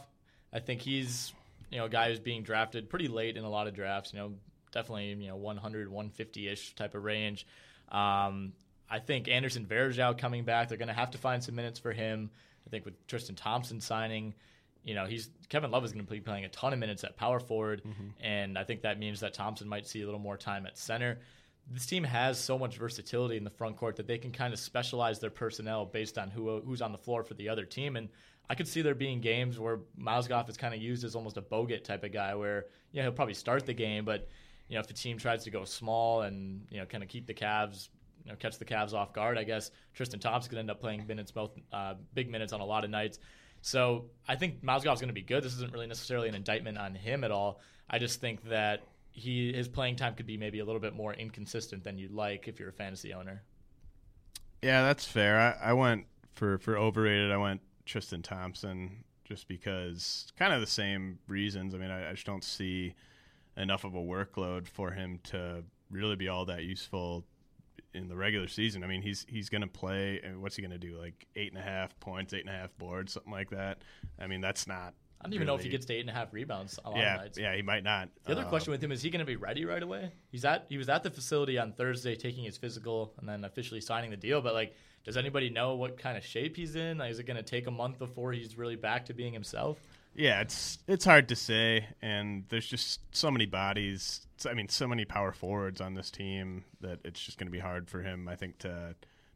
I think he's you know a guy who's being drafted pretty late in a lot of drafts. You know, definitely you know 100, 150 ish type of range. Um, I think Anderson Varejao coming back, they're going to have to find some minutes for him. I think with Tristan Thompson signing, you know, he's Kevin Love is going to be playing a ton of minutes at power forward, and I think that means that Thompson might see a little more time at center. This team has so much versatility in the front court that they can kind of specialize their personnel based on who who's on the floor for the other team. And I could see there being games where Mozgov is kind of used as almost a Bogut type of guy, where yeah he'll probably start the game, but you know if the team tries to go small and you know kind of keep the Cavs you know, catch the Cavs off guard. I guess Tristan Thompson could end up playing minutes, both uh, big minutes on a lot of nights. So I think Mozgov's going to be good. This isn't really necessarily an indictment on him at all. I just think that he his playing time could be maybe a little bit more inconsistent than you'd like if you're a fantasy owner. Yeah, that's fair. I, I went for for overrated. I went Tristan Thompson just because kind of the same reasons. I mean, I, I just don't see enough of a workload for him to really be all that useful in the regular season. I mean, he's he's going to play. I mean, what's he going to do? Like eight and a half points, eight and a half boards, something like that. I mean, that's not. I don't even know if he gets to eight and a half rebounds a lot Yeah, of nights. yeah, he might not. The other Uh, question with him is he going to be ready right away? He's at he was at the facility on Thursday taking his physical and then officially signing the deal. But like, does anybody know what kind of shape he's in? Like, is it going to take a month before he's really back to being himself? Yeah, it's it's hard to say, and there's just so many bodies. I mean, so many power forwards on this team that it's just going to be hard for him, I think, to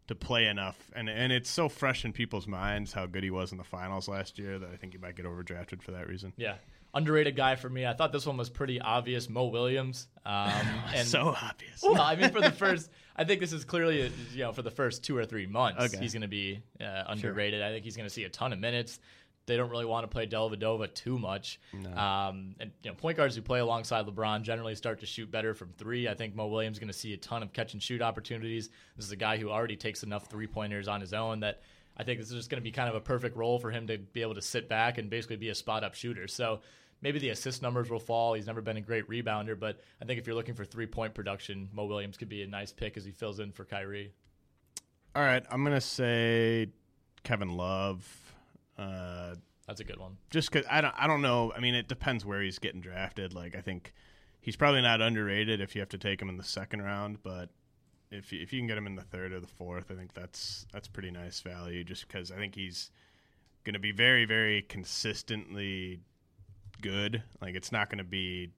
to play enough. And and it's so fresh in people's minds how good he was in the finals last year that I think he might get overdrafted for that reason. Yeah. Underrated guy for me. I thought this one was pretty obvious. Mo Williams. Um, and So obvious. Well, I mean, for the first, I think this is clearly, you know, for the first two or three months, Okay. he's going to be uh, underrated. I think he's going to see a ton of minutes. They don't really want to play Dellavedova too much. Um, and you know, point guards who play alongside LeBron generally start to shoot better from three. I think Mo Williams is going to see a ton of catch and shoot opportunities. This is a guy who already takes enough three pointers on his own that I think this is just going to be kind of a perfect role for him to be able to sit back and basically be a spot up shooter. So maybe the assist numbers will fall. He's never been a great rebounder, but I think if you're looking for three point production, Mo Williams could be a nice pick as he fills in for Kyrie. All right, I'm going to say Kevin Love. Uh, That's a good one. just because I don't, I don't know. I mean, it depends where he's getting drafted. Like, I think he's probably not underrated if you have to take him in the second round, but if if you can get him in the third or the fourth, I think that's that's pretty nice value. Just because I think he's going to be very, very consistently good. Like, it's not going to be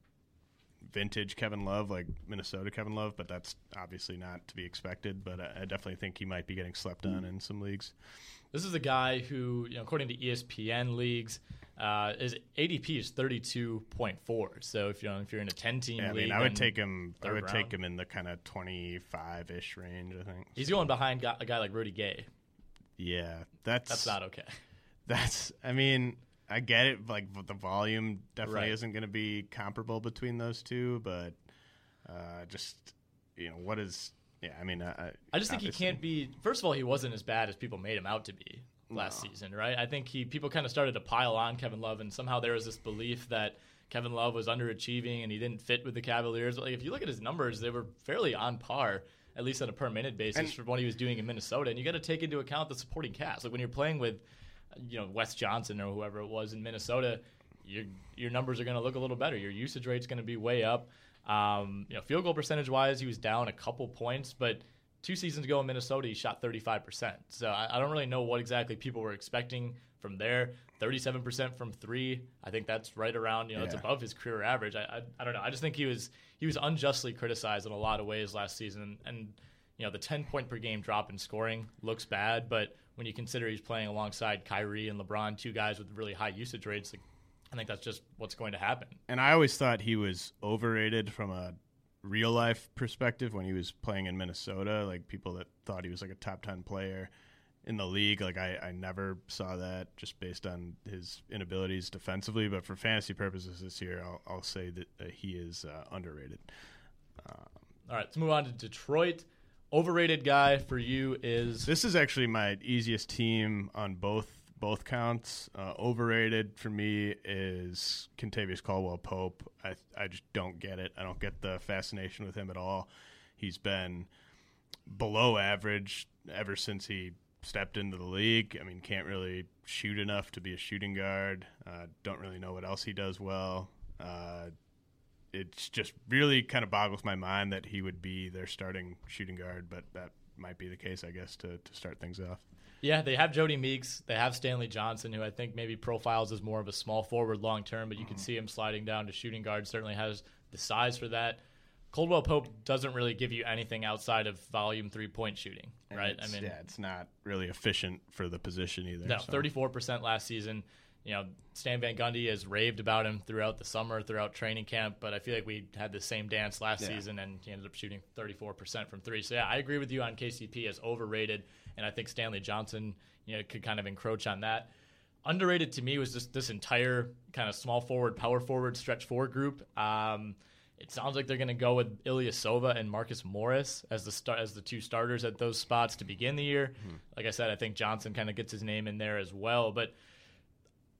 vintage Kevin Love, like Minnesota Kevin Love, but that's obviously not to be expected. But I, I definitely think he might be getting slept on in some leagues. This is a guy who, you know, according to ESPN leagues, uh, his ADP is thirty two point four. So if you know if you're in a ten team Yeah, I league, mean, I would take him. I would take him in the kind of twenty-five ish range. I think. He's going behind a guy like Rudy Gay. Yeah, that's That's not okay. That's. I mean, I get it. Like the volume definitely Right. isn't going to be comparable between those two, but uh, just you know what is. Yeah, I mean, I, I just think he can't be. First of all, he wasn't as bad as people made him out to be last season, right? I think he people kind of started to pile on Kevin Love, and somehow there was this belief that Kevin Love was underachieving and he didn't fit with the Cavaliers. But like, if you look at his numbers, they were fairly on par, at least on a per minute basis, And- for what he was doing in Minnesota. And you got to take into account the supporting cast. Like when you're playing with, you know, Wes Johnson or whoever it was in Minnesota, your your numbers are going to look a little better. Your usage rate's going to be way up. Um, you know, field goal percentage wise, he was down a couple points, but two seasons ago in Minnesota, he shot 35%. So I, I don't really know what exactly people were expecting from there. 37% from three. I think that's right around, you know, it's above his career average. I, I, I don't know. I just think he was he was unjustly criticized in a lot of ways last season. And, you know, the 10 point per game drop in scoring looks bad, but when you consider he's playing alongside Kyrie and LeBron, two guys with really high usage rates, like, I think that's just what's going to happen. And I always thought he was overrated from a real life perspective when he was playing in Minnesota. Like people that thought he was like a top ten player in the league. Like I, I never saw that just based on his inabilities defensively. But for fantasy purposes this year, I'll, I'll say that uh, he is uh, underrated. All right, let's move on to Detroit. Overrated guy for you is This is actually my easiest team on both both counts. Uh, overrated for me is Kentavious Caldwell Pope. I I just don't get it. I don't get the fascination with him at all. He's been below average ever since he stepped into the league. I mean, can't really shoot enough to be a shooting guard. Uh, don't really know what else he does well. Uh, it's just really kind of boggles my mind that he would be their starting shooting guard, but that might be the case, I guess, to, to start things off. Yeah, they have Jody Meeks. They have Stanley Johnson, who I think maybe profiles as more of a small forward long term, but you can mm-hmm. see him sliding down to shooting guard. Certainly has the size for that. Caldwell Pope doesn't really give you anything outside of volume three point shooting, right? I mean, yeah, it's not really efficient for the position either. no, thirty four percent last season. You know, Stan Van Gundy has raved about him throughout the summer, throughout training camp, but I feel like we had the same dance last Yeah. season and he ended up shooting 34% from three. So, yeah, I agree with you on KCP as overrated, and I think Stanley Johnson, you know, could kind of encroach on that. Underrated to me was just this entire kind of small forward, power forward, stretch forward group. Um, it sounds like they're going to go with Ilyasova and Marcus Morris as the start as the two starters at those spots to begin the year. Like I said, I think Johnson kind of gets his name in there as well, but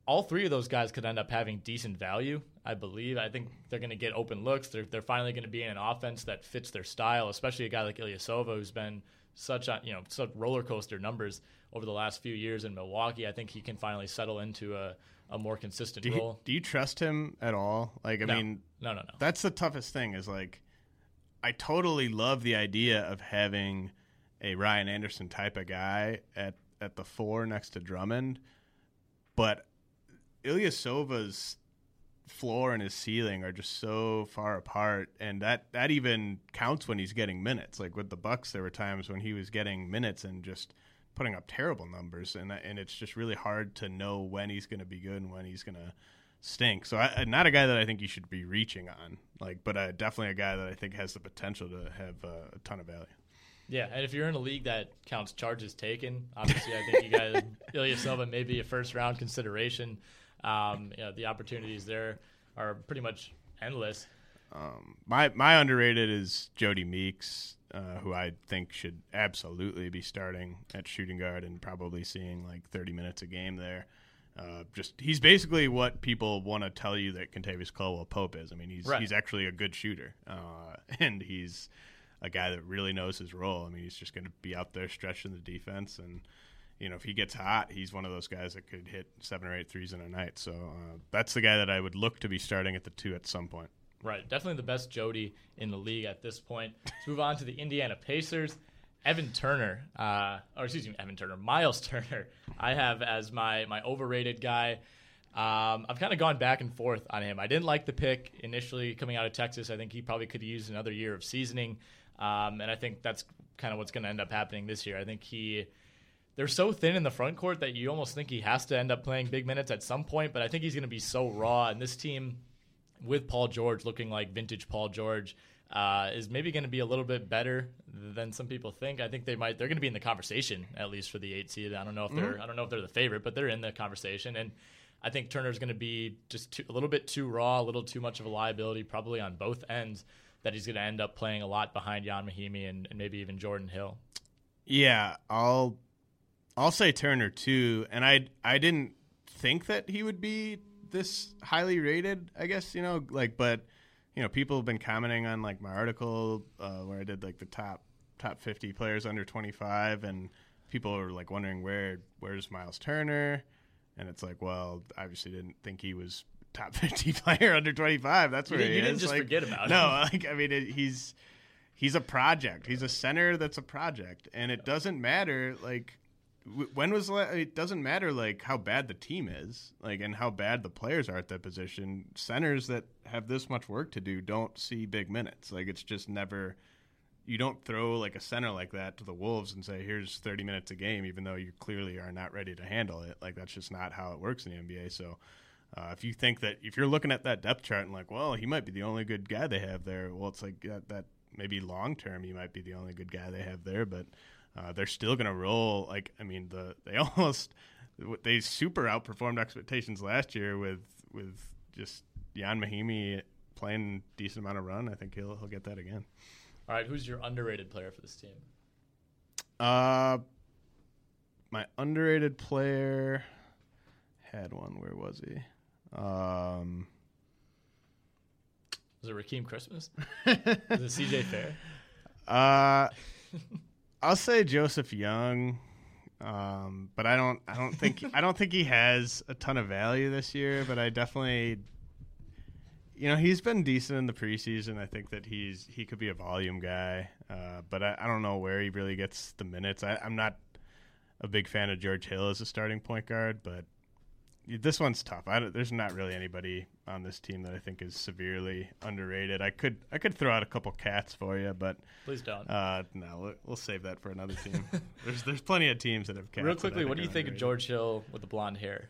all three of those guys could end up having decent value. I believe. I think they're going to get open looks. They're they're finally going to be in an offense that fits their style, especially a guy like Ilyasova who's been such a you know such roller coaster numbers over the last few years in Milwaukee. I think he can finally settle into a, a more consistent Do you, role. do you trust him at all? Like, I No. mean, No, no, no. That's the toughest thing. Is like, I totally love the idea of having a Ryan Anderson type of guy at at the four next to Drummond, but Ilyasova's floor and his ceiling are just so far apart and that that even counts when he's getting minutes. Like with the bucks there were times when he was getting minutes and just putting up terrible numbers and that, and it's just really hard to know when he's going to be good and when he's going to stink. So I, not a guy that I think you should be reaching on like but uh, definitely a guy that I think has the potential to have uh, a ton of value. Yeah, and if you're in a league that counts charges taken, obviously I think you guys Ilyasova may be a first round consideration. Um, you know, the opportunities there are pretty much endless. Um, my my underrated is Jody Meeks, uh, who I think should absolutely be starting at shooting guard and probably seeing like 30 minutes a game there. Uh, just he's basically what people want to tell you that Kentavious Caldwell Pope is. I mean, he's Right. he's actually a good shooter, uh, and he's a guy that really knows his role. I mean, he's just going to be out there stretching the defense, and you know, if he gets hot, he's one of those guys that could hit seven or eight threes in a night. So uh, that's the guy that I would look to be starting at the two at some point. Right, definitely the best Jody in the league at this point. Let's move on to the Indiana Pacers. Evan Turner, uh, or excuse me, Evan Turner, Miles Turner. I have as my my overrated guy. Um, I've kind of gone back and forth on him. I didn't like the pick initially coming out of Texas. I think he probably could used another year of seasoning, um, and I think that's kind of what's going to end up happening this year. I think he they're so thin in the front court that you almost think he has to end up playing big minutes at some point. But I think he's going to be so raw, and this team with Paul George looking like vintage Paul George uh, is maybe going to be a little bit better than some people think. I think they might they're going to be in the conversation at least for the eight seed. I don't know if they're Mhm. I don't know if they're the favorite, but they're in the conversation and. I think Turner's going to be just too, a little bit too raw, a little too much of a liability, probably on both ends. That he's going to end up playing a lot behind Ian Mahinmi and, and maybe even Jordan Hill. Yeah, I'll I'll say Turner too, and I I didn't think that he would be this highly rated. I guess you know like, but you know people have been commenting on like my article uh, where I did like the top top fifty players under twenty five, and people are like wondering where where's Miles Turner, and it's like well obviously didn't think he was top fifty player under twenty five. That's You where didn't- he you didn't just Like, forget about no, him. like I mean it, he's he's a project. He's a center that's a project, and it doesn't matter like when was it doesn't matter like how bad the team is, like and how bad the players are at that position. Centers that have this much work to do don't see big minutes. Like it's just never. You don't throw like a center like that to the Wolves and say, "Here's 30 minutes a game," even though you clearly are not ready to handle it. Like that's just not how it works in the NBA. So, uh, if you think that if you're looking at that depth chart and like, well, he might be the only good guy they have there, well, it's like that, that maybe long term he might be the only good guy they have there, but uh, they're still going to roll. Like, I mean, the they almost they super outperformed expectations last year with with just Ian Mahinmi playing decent amount of run. I think he'll he'll get that again. All right, who's your underrated player for this team? Uh, my underrated player had one. Where was he? Um, Was it Rakeem Christmas? Is it CJ Fair? Uh, I'll say Joseph Young, um, but I don't. I don't think. I don't think he has a ton of value this year. But I definitely, you know, he's been decent in the preseason. I think that he's he could be a volume guy. Uh, but I, I don't know where he really gets the minutes. I, I'm not a big fan of George Hill as a starting point guard, but this one's tough. I don't, there's not really anybody on this team that I think is severely underrated. I could I could throw out a couple cats for you, but Please don't. Uh, no, we'll, we'll save that for another team. there's there's plenty of teams that have cats. Real quickly, what do you think of. George Hill with the blonde hair?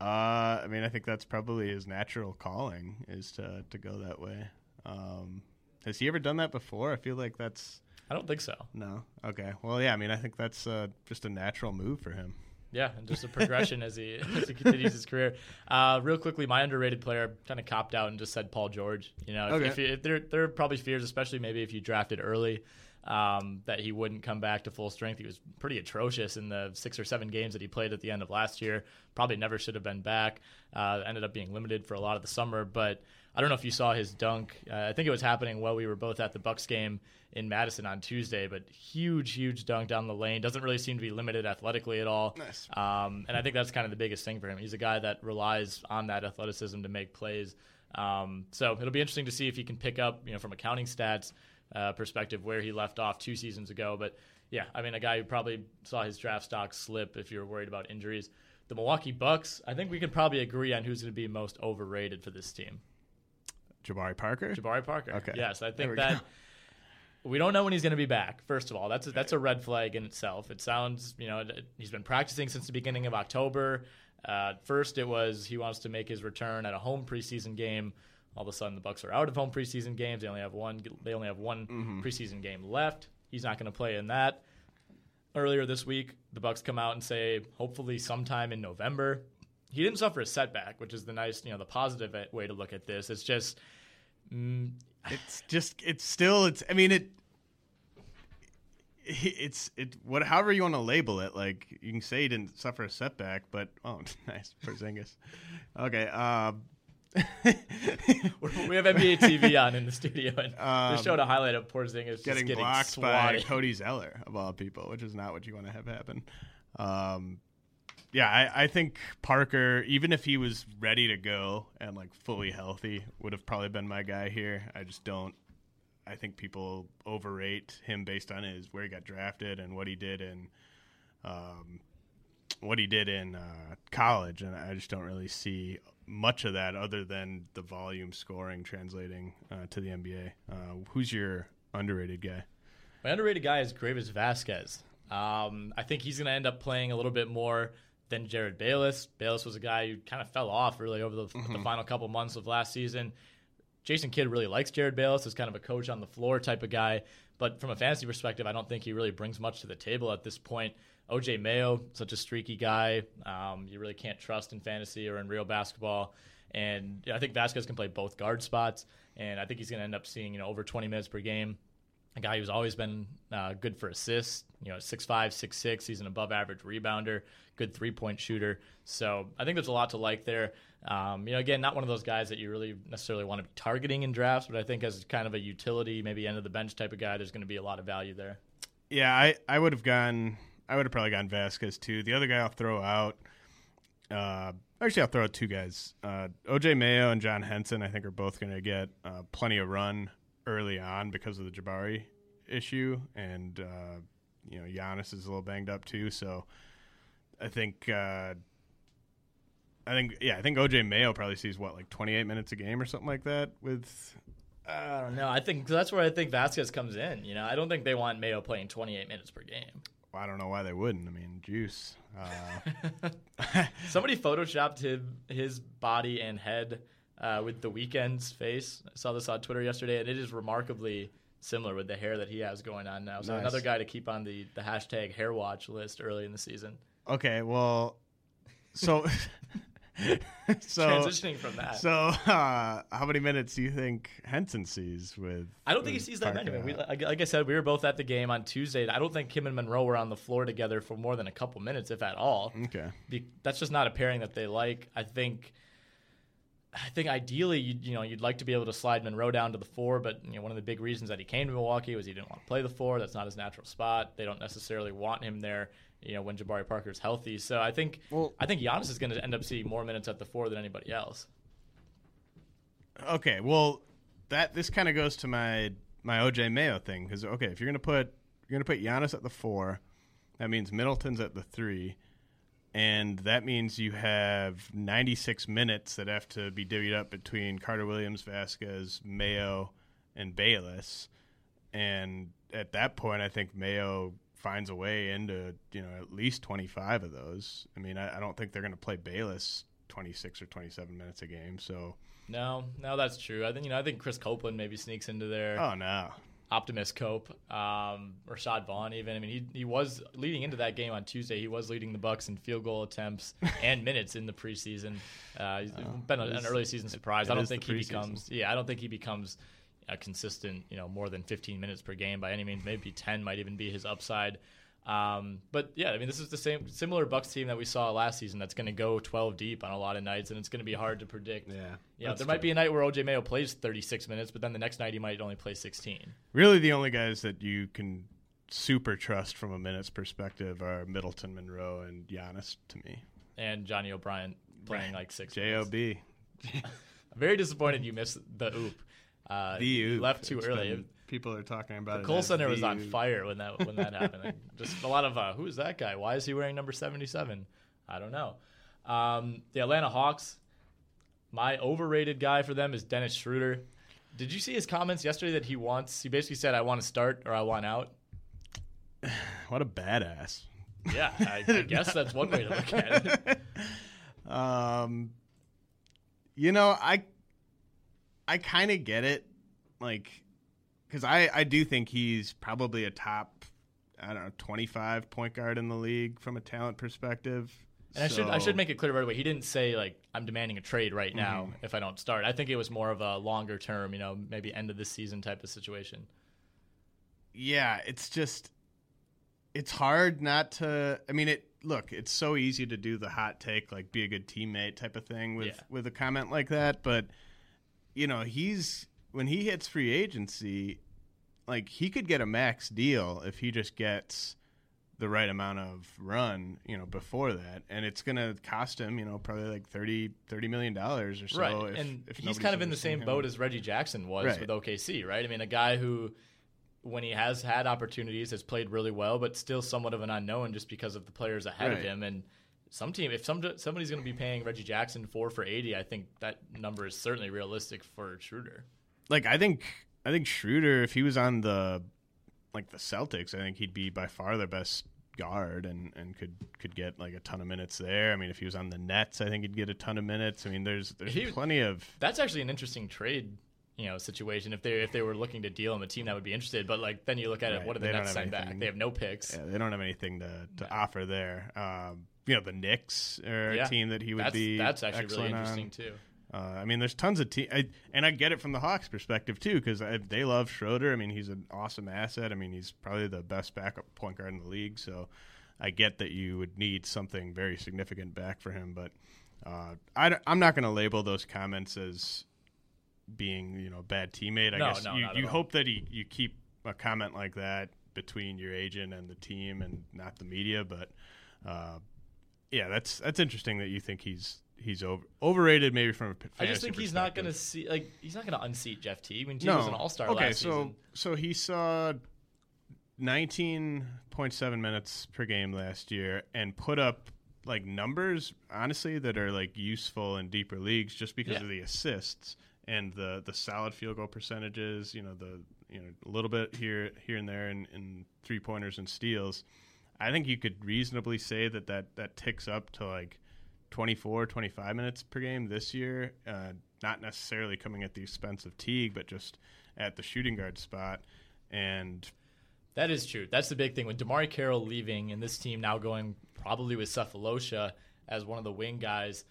Uh, I mean, I think that's probably his natural calling is to to go that way. Um, has he ever done that before? I feel like that's. I don't think so. No. Okay. Well, yeah. I mean, I think that's uh, just a natural move for him. Yeah, and just a progression as he as he continues his career. Uh, real quickly, my underrated player kind of copped out and just said Paul George. You know, if, Okay. if, you, if there there are probably fears, especially maybe if you drafted early, um, that he wouldn't come back to full strength. He was pretty atrocious in the six or seven games that he played at the end of last year. Probably never should have been back. Uh, ended up being limited for a lot of the summer, but I don't know if you saw his dunk. Uh, I think it was happening while we were both at the Bucks game in Madison on Tuesday, but huge, huge dunk down the lane. Doesn't really seem to be limited athletically at all. Nice. Um, and I think that's kind of the biggest thing for him. He's a guy that relies on that athleticism to make plays. Um, so it'll be interesting to see if he can pick up, you know, from accounting stats uh, perspective, where he left off two seasons ago. But yeah, I mean, a guy who probably saw his draft stock slip if you're worried about injuries. The Milwaukee Bucks, I think we can probably agree on who's going to be most overrated for this team. Jabari Parker. Jabari Parker. Okay. Yes, I think we that go. we don't know when he's going to be back. First of all, that's a, that's a red flag in itself. It sounds, you know, he's been practicing since the beginning of October. Uh, first, it was he wants to make his return at a home preseason game. All of a sudden, the Bucks are out of home preseason games. They only have one. They only have one Mm-hmm. preseason game left. He's not going to play in that. Earlier this week, the Bucks come out and say hopefully sometime in November. He didn't suffer a setback, which is the nice, you know, the positive way to look at this. It's just mm, It's just it's still it's. I mean it. It's it what however you want to label it like you can say he didn't suffer a setback but oh nice Porzingis okay um we have NBA TV on in the studio, and Um, they showed a highlight of Porzingis getting, getting blocked swatted. by Cody Zeller of all people, which is not what you want to have happen. Um, yeah, I, I think Parker, even if he was ready to go and like fully healthy, would have probably been my guy here. I just don't. I think people overrate him based on his where he got drafted and what he did in um, what he did in uh, college, and I just don't really see much of that other than the volume scoring translating uh, to the NBA. Uh, who's your underrated guy? My underrated guy is Greivis Vasquez. Um, I think he's going to end up playing a little bit more than Jerryd Bayless. Bayless was a guy who kind of fell off really over the, mm-hmm. the final couple months of last season. Jason Kidd really likes Jerryd Bayless as kind of a coach on the floor type of guy. But from a fantasy perspective, I don't think he really brings much to the table at this point. OJ Mayo, such a streaky guy, um, you really can't trust in fantasy or in real basketball. And I think Vasquez can play both guard spots, and I think he's going to end up seeing you know over 20 minutes per game. A guy who's always been uh, good for assists, you know, six five, six six. He's an above average rebounder, good three point shooter. So I think there's a lot to like there. Um, you know, again, not one of those guys that you really necessarily want to be targeting in drafts, but I think as kind of a utility, maybe end of the bench type of guy, there's going to be a lot of value there. Yeah, I, I would have gone. I would have probably gone Vasquez too. The other guy I'll throw out. Uh, actually, I'll throw out two guys. Uh, OJ Mayo and John Henson. I think are both going to get uh, plenty of run early on because of the Jabari issue, and uh, you know Giannis is a little banged up too. So I think uh, I think yeah, I think OJ Mayo probably sees what like 28 minutes a game or something like that with I don't know. I think that's where I think Vasquez comes in. You know, I don't think they want Mayo playing 28 minutes per game. Well, I don't know why they wouldn't. I mean, juice. Uh... Somebody photoshopped his his body and head uh, with the Weeknd's face. I saw this on Twitter yesterday, and it is remarkably similar with the hair that he has going on now. So nice. another guy to keep on the the hashtag hair watch list early in the season. Okay, well, so so transitioning from that. So, uh, how many minutes do you think Henson sees with? I don't think he sees that many. We, like, like, I said, we were both at the game on Tuesday. I don't think him and Monroe were on the floor together for more than a couple minutes, if at all. Okay, Be, that's just not a pairing that they like. I think. I think ideally, you, you know, you'd like to be able to slide Monroe down to the four, but you know, one of the big reasons that he came to Milwaukee was he didn't want to play the four. That's not his natural spot. They don't necessarily want him there you know, when Jabari Parker is healthy. So I think well, I think Giannis is going to end up seeing more minutes at the four than anybody else. Okay, well, that this kind of goes to my my OJ Mayo thing because okay, if you're going to put you're going to put Giannis at the four, that means Middleton's at the three, and that means you have 96 minutes that have to be divvied up between Carter Williams, Vasquez, Mayo, and Bayless. And at that point, I think Mayo finds a way into you know at least 25 of those. I mean, I, I don't think they're going to play Bayless 26 or 27 minutes a game. So no, no, that's true. I think you know I think Chris Copeland maybe sneaks into there. Oh no. Optimist Cope, um, Rashad Vaughn, even. I mean, he he was leading into that game on Tuesday. He was leading the Bucks in field goal attempts and minutes in the preseason. Uh, he's oh, been a, an early season surprise. I don't think he becomes. Yeah, I don't think he becomes a consistent, you know, more than 15 minutes per game by any means. Maybe 10 might even be his upside. Um, but yeah, I mean, this is the same similar Bucks team that we saw last season. That's going to go 12 deep on a lot of nights, and it's going to be hard to predict. Yeah, yeah. There true. might be a night where OJ Mayo plays 36 minutes, but then the next night he might only play 16. Really, the only guys that you can super trust from a minutes perspective are Middleton, Monroe, and Giannis to me, and Johnny O'Bryant playing like six. Job. I'm very disappointed you missed the oop. Uh, oop. left too early. Been, people are talking about the it. Kohl Center was on fire when that when that happened. Just a lot of uh, who's that guy? Why is he wearing number seventy seven? I don't know. Um, the Atlanta Hawks. My overrated guy for them is Dennis Schroeder. Did you see his comments yesterday that he wants? He basically said, "I want to start or I want out." what a badass! Yeah, I, I guess that's one way to look at it. Um, you know, I I kind of get it. Like, because I, I do think he's probably a top, I don't know, 25 point guard in the league from a talent perspective. And so. I should I should make it clear right away. He didn't say like I'm demanding a trade right now mm-hmm. if I don't start. I think it was more of a longer term, you know, maybe end of the season type of situation. Yeah, it's just it's hard not to. I mean, it look. It's so easy to do the hot take, like be a good teammate type of thing with yeah. with a comment like that, but you know, he's when he hits free agency, like he could get a max deal if he just gets the right amount of run, you know, before that, and it's going to cost him, you know, probably like 30, 30 million dollars or so. Right, if, and if he's kind of in the same him. boat as Reggie Jackson was right. with OKC, right? I mean, a guy who, when he has had opportunities, has played really well, but still somewhat of an unknown just because of the players ahead right. of him, and some team, if some somebody's going to be paying Reggie Jackson four for eighty, I think that number is certainly realistic for Schroeder. Like I think I think Schroeder, if he was on the like the Celtics, I think he'd be by far their best guard and, and could could get like a ton of minutes there. I mean, if he was on the Nets, I think he'd get a ton of minutes. I mean, there's there's he, plenty of. That's actually an interesting trade you know situation if they if they were looking to deal him a team that would be interested. But like then you look at it, what do the Nets send back? They have no picks. Yeah, they don't have anything to, to offer there. Um, you know, the Knicks are yeah, a team that he would that's, be. That's actually really interesting on. too. Uh, I mean, there's tons of teams, and I get it from the Hawks' perspective too, because they love Schroeder. I mean, he's an awesome asset. I mean, he's probably the best backup point guard in the league. So, I get that you would need something very significant back for him, but uh, I, am not going to label those comments as being you know a bad teammate. I no, guess no, you, you hope that he, you keep a comment like that between your agent and the team and not the media. But uh, yeah, that's that's interesting that you think he's he's over, overrated maybe from a I just think he's not going to see like he's not going to unseat Jeff T. When Teague no. was an All Star. Okay, last so season. so he saw. 19.7 minutes per game last year and put up like numbers honestly that are like useful in deeper leagues just because Yeah. of the assists and the the solid field goal percentages. You know the you know a little bit here here and there in, in three pointers and steals. I think you could reasonably say that that that ticks up to like 24, 25 minutes per game this year. Uh, not necessarily coming at the expense of Teague, but just at the shooting guard spot. And That is true. That's the big thing with DeMarre Carroll leaving and this team now going probably with Sefolosha as one of the wing guys.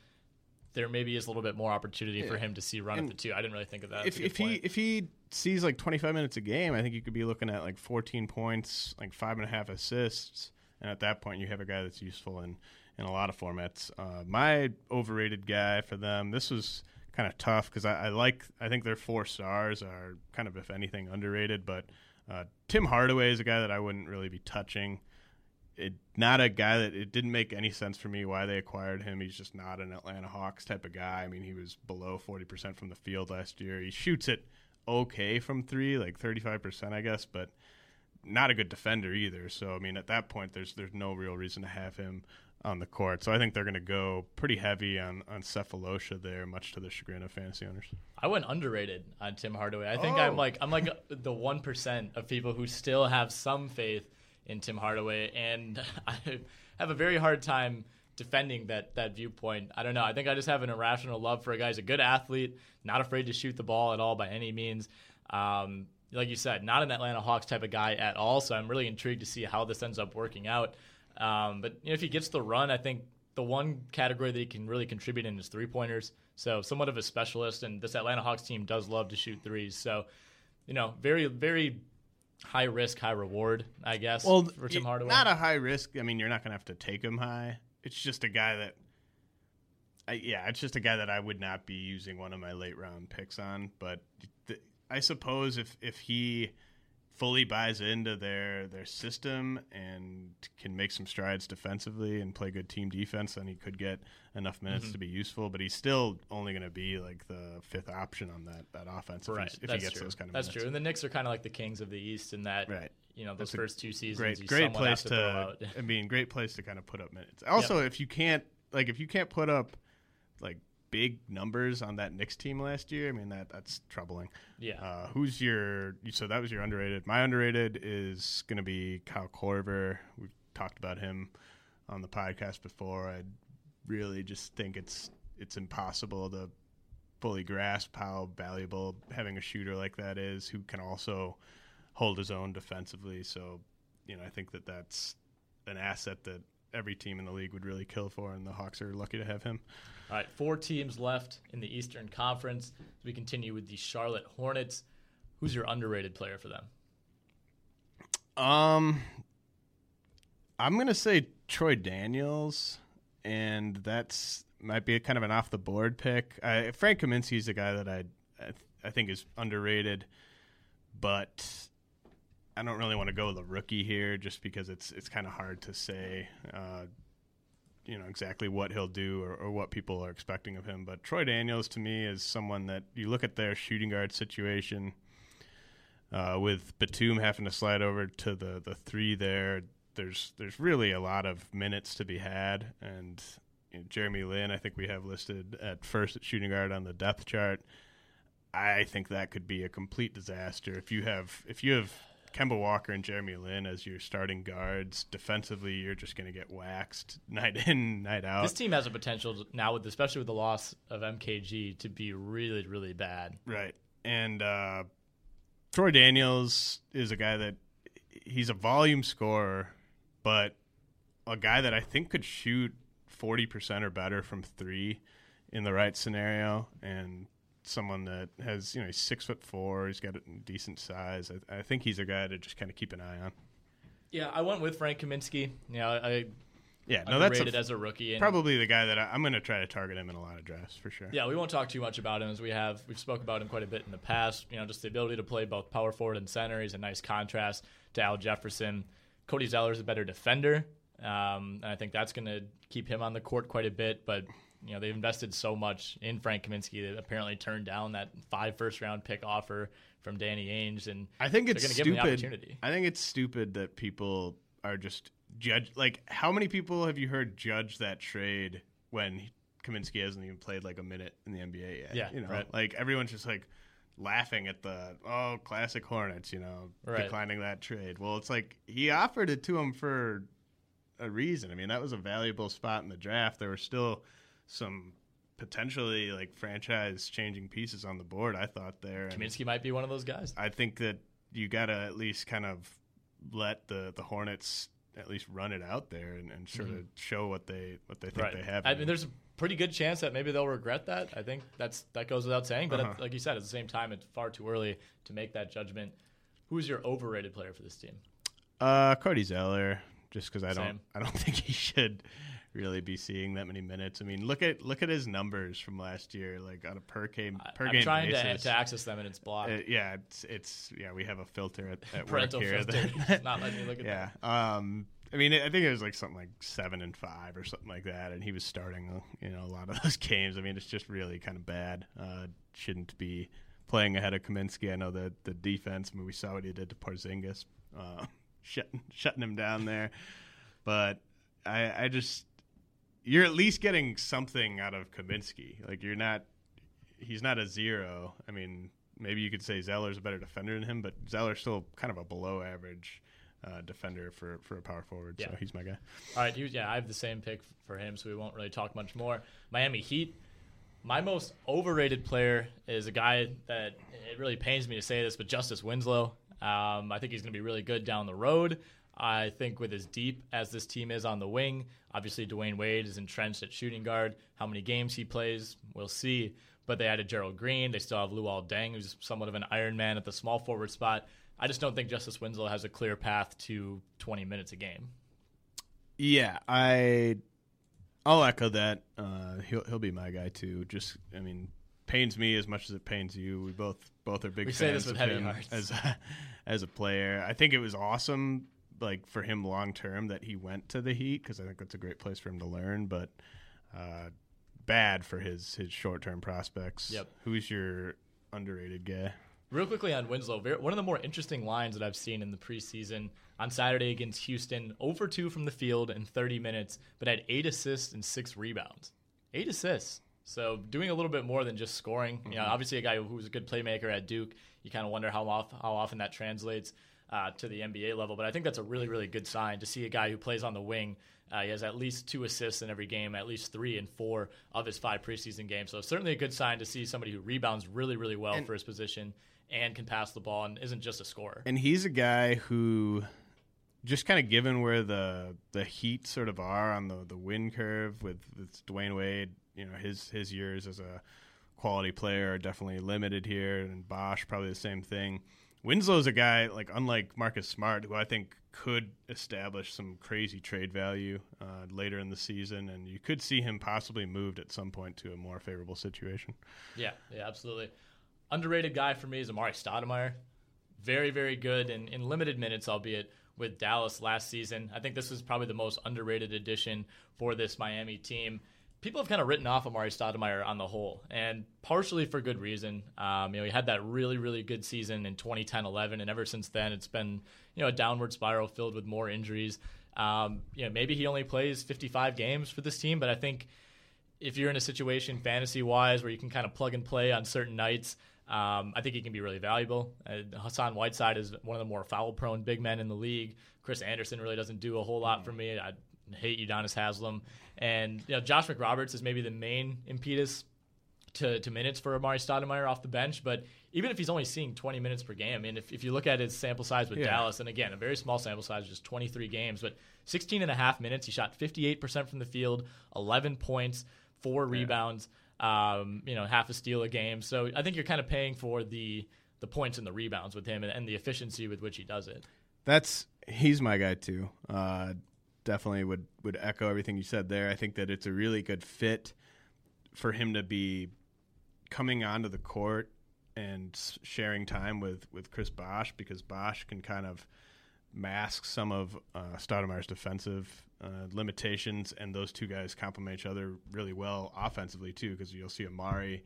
There maybe is a little bit more opportunity for him to see run And at the two. I didn't really think of that. if, That's a good if he if he sees like 25 minutes a game, I think you could be looking at like 14 points, like five and a half assists, and at that point you have a guy that's useful in in a lot of formats. Uh, my overrated guy for them, this was kind of tough because I, I like I think their four stars are kind of if anything underrated, but uh, Tim Hardaway is a guy that I wouldn't really be touching. It not a guy that it didn't make any sense for me why they acquired him. He's just not an Atlanta Hawks type of guy. I mean, he was below forty percent from the field last year. He shoots it okay from three, like thirty five percent, I guess, but not a good defender either. So I mean, at that point, there's there's no real reason to have him on the court. So I think they're going to go pretty heavy on on Sefolosha there, much to the chagrin of fantasy owners. I went underrated on Tim Hardaway. I think Oh. I'm like I'm like the one percent of people who still have some faith in Tim Hardaway, and I have a very hard time defending that that viewpoint. I don't know. I think I just have an irrational love for a guy who's a good athlete, not afraid to shoot the ball at all by any means. Um, like you said, not an Atlanta Hawks type of guy at all. So I'm really intrigued to see how this ends up working out. Um, but you know, if he gets the run, I think the one category that he can really contribute in is three pointers. So somewhat of a specialist, and this Atlanta Hawks team does love to shoot threes. So you know, very very high risk, high reward, I guess. for Tim Hardaway. not a high risk. I mean, you're not going to have to take him high. It's just a guy that, I, yeah, it's just a guy that I would not be using one of my late round picks on. But th- I suppose if if he fully buys into their their system and can make some strides defensively and play good team defense, then he could get enough minutes Mhm. to be useful. But he's still only going to be like the fifth option on that that offense if, right. he's- if he gets true. those kind of That's minutes. true. And the Knicks are kind of like the kings of the East in that, Right. you know, those That's first two seasons. Great, great place to, out. I mean, great place to kind of put up minutes. Also, if you can't like if you can't put up like big numbers on that Knicks team last year, I mean that that's troubling. Yeah. Uh, who's your? So that was your underrated. My underrated is going to be Kyle Korver. We've talked about him on the podcast before. I really just think it's it's impossible to fully grasp how valuable having a shooter like that is, who can also hold his own defensively. So, you know, I think that that's an asset that every team in the league would really kill for, and the Hawks are lucky to have him. All right, four teams left in the Eastern Conference. We continue with the Charlotte Hornets. Who's your underrated player for them? Um, I'm gonna say Troy Daniels, and that's might be a kind of an off the board pick. I, Frank Kaminsky is a guy that I I, I think is underrated, but I don't really want to go with a rookie here just because it's it's kind of hard to say. Uh, you know exactly what he'll do or, or what people are expecting of him. But Troy Daniels to me is someone that you look at their shooting guard situation uh, with Batum having to slide over to the, the three there. there's there's really a lot of minutes to be had, and you know, Jeremy Lin, I think we have listed at first at shooting guard on the depth chart. I think that could be a complete disaster if you have if you have Kemba Walker and Jeremy Lin as your starting guards. Defensively, you're just going to get waxed night in, night out. This team has a potential now, with especially with the loss of MKG, to be really, really bad. Right, and uh, Troy Daniels is a guy that he's a volume scorer, but a guy that I think could shoot forty percent or better from three in the right scenario, and someone that has you know he's six foot four, he's got a decent size. I, I think he's a guy to just kind of keep an eye on. Yeah, I went with Frank Kaminsky. Yeah, I yeah, no, that's a, as a rookie. And probably the guy that I, am going to try to target him in a lot of drafts for sure. Yeah, we won't talk too much about him as we have we've spoke about him quite a bit in the past. You know, just the ability to play both power forward and center. He's a nice contrast to Al Jefferson. Cody Zeller is a better defender, um, and I think that's going to keep him on the court quite a bit. But you know they've invested so much in Frank Kaminsky that apparently turned down that five first round pick offer from Danny Ainge, and I think it's stupid. opportunity. I think it's stupid that people are just judge like how many people have you heard judge that trade when Kaminsky hasn't even played like a minute in the NBA yet? Yeah, you know, right. like everyone's just like laughing at the oh classic Hornets, you know, right. declining that trade. Well, it's like he offered it to him for a reason. I mean, that was a valuable spot in the draft. There were still some potentially like franchise changing pieces on the board. I thought there. Kaminsky might be one of those guys. I think that you got to at least kind of let the the Hornets at least run it out there and, and sort mm-hmm. of show what they what they think right. they have. I mean, there's a pretty good chance that maybe they'll regret that. I think that's that goes without saying. But uh-huh. at, like you said, at the same time, it's far too early to make that judgment. Who's your overrated player for this team? Uh, Cody Zeller, just because I Same. don't I don't think he should really be seeing that many minutes. I mean, look at look at his numbers from last year, like on a per game per I'm game trying basis. To, to access them and it's blocked. Uh, yeah, it's it's yeah. We have a filter at, at work here. filter. That, not letting me look at yeah. Um, I mean, I think it was like something like seven and five or something like that, and he was starting, uh, you know, a lot of those games. I mean, it's just really kind of bad. Uh, shouldn't be playing ahead of Kaminsky. I know that the defense. I mean, we saw what he did to Porzingis, uh, shutting shutting him down there. But I, I just you're at least getting something out of Kaminsky. Like you're not, he's not a zero. I mean, maybe you could say Zeller's a better defender than him, but Zeller's still kind of a below average uh, defender for, for a power forward. Yeah. So he's my guy. All right, he, yeah, I have the same pick for him, so we won't really talk much more. Miami Heat. My most overrated player is a guy that it really pains me to say this, but Justice Winslow. Um, I think he's going to be really good down the road. I think with as deep as this team is on the wing, obviously Dwyane Wade is entrenched at shooting guard. How many games he plays, we'll see. But they added Gerald Green. They still have Luol Deng, who's somewhat of an Iron Man at the small forward spot. I just don't think Justice Winslow has a clear path to 20 minutes a game. Yeah, I I'll echo that. Uh, he'll he'll be my guy too. Just I mean, pains me as much as it pains you. We both both are big We fans say this with of heavy him hearts. as a, as a player. I think it was awesome, like for him long term, that he went to the Heat because I think that's a great place for him to learn. But uh, bad for his his short term prospects. Yep. Who's your underrated guy? Real quickly on Winslow, one of the more interesting lines that I've seen in the preseason on Saturday against Houston, over 2 from the field in 30 minutes, but had eight assists and six rebounds. Eight assists. So doing a little bit more than just scoring. You know, Mhm. obviously a guy who's a good playmaker at Duke. You kind of wonder how off, how often that translates uh, to the NBA level. But I think that's a really really good sign to see a guy who plays on the wing. Uh, he has at least two assists in every game, at least three in four of his five preseason games. So it's certainly a good sign to see somebody who rebounds really really well And- for his position and can pass the ball and isn't just a scorer. And he's a guy who, just kind of given where the the Heat sort of are on the the win curve with, with Dwyane Wade, you know his his years as a quality player are definitely limited here, and Bosh probably the same thing. Winslow's a guy like unlike Marcus Smart, who I think could establish some crazy trade value uh, later in the season, and you could see him possibly moved at some point to a more favorable situation. Yeah, yeah, absolutely. Underrated guy for me is Amar'e Stoudemire. Very, very good in, in limited minutes, albeit with Dallas last season. I think this was probably the most underrated addition for this Miami team. People have kind of written off Amar'e Stoudemire on the whole, and partially for good reason. Um, you know, he had that really, really good season in 2010-11, and ever since then, it's been you know a downward spiral filled with more injuries. Um, you know, maybe he only plays 55 games for this team, but I think if you're in a situation fantasy wise where you can kind of plug and play on certain nights, um, I think he can be really valuable. Uh, Hassan Whiteside is one of the more foul prone big men in the league. Chris Andersen really doesn't do a whole lot for me. I hate Udonis Haslem. And you know, Josh McRoberts is maybe the main impetus to, to minutes for Amar'e Stoudemire off the bench. But even if he's only seeing 20 minutes per game, I mean, if, if you look at his sample size with Yeah. Dallas, and again, a very small sample size, just 23 games, but 16 and a half minutes, he shot 58% from the field, 11 points, four rebounds, um, you know, half a steal a game. So I think you're kind of paying for the the points and the rebounds with him and, and the efficiency with which he does it. That's he's my guy too. Uh, definitely would would echo everything you said there. I think that it's a really good fit for him to be coming onto the court and sharing time with with Chris Bosh because Bosh can kind of mask some of uh, Stoudemire's defensive uh, limitations, and those two guys complement each other really well offensively too. Because you'll see Amar'e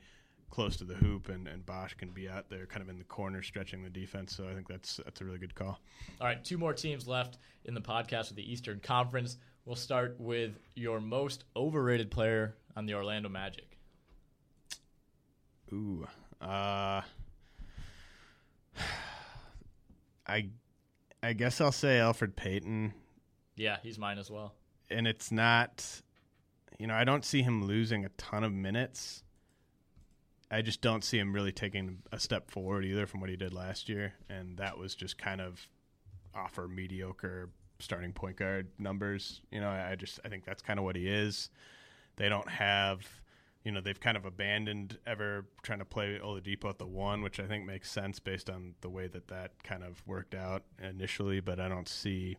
close to the hoop, and, and Bosh can be out there kind of in the corner stretching the defense. So I think that's that's a really good call. All right, two more teams left in the podcast of the Eastern Conference. We'll start with your most overrated player on the Orlando Magic. Ooh, uh, I, I guess I'll say Elfrid Payton, Yeah, he's mine as well. and it's not, you know, I don't see him losing a ton of minutes. I just don't see him really taking a step forward either from what he did last year, and that was just kind of offer mediocre starting point guard numbers. You know, I I just I think that's kind of what he is. They don't have, you know, they've kind of abandoned ever trying to play Oladipo at the one, which I think makes sense based on the way that that kind of worked out initially. But I don't see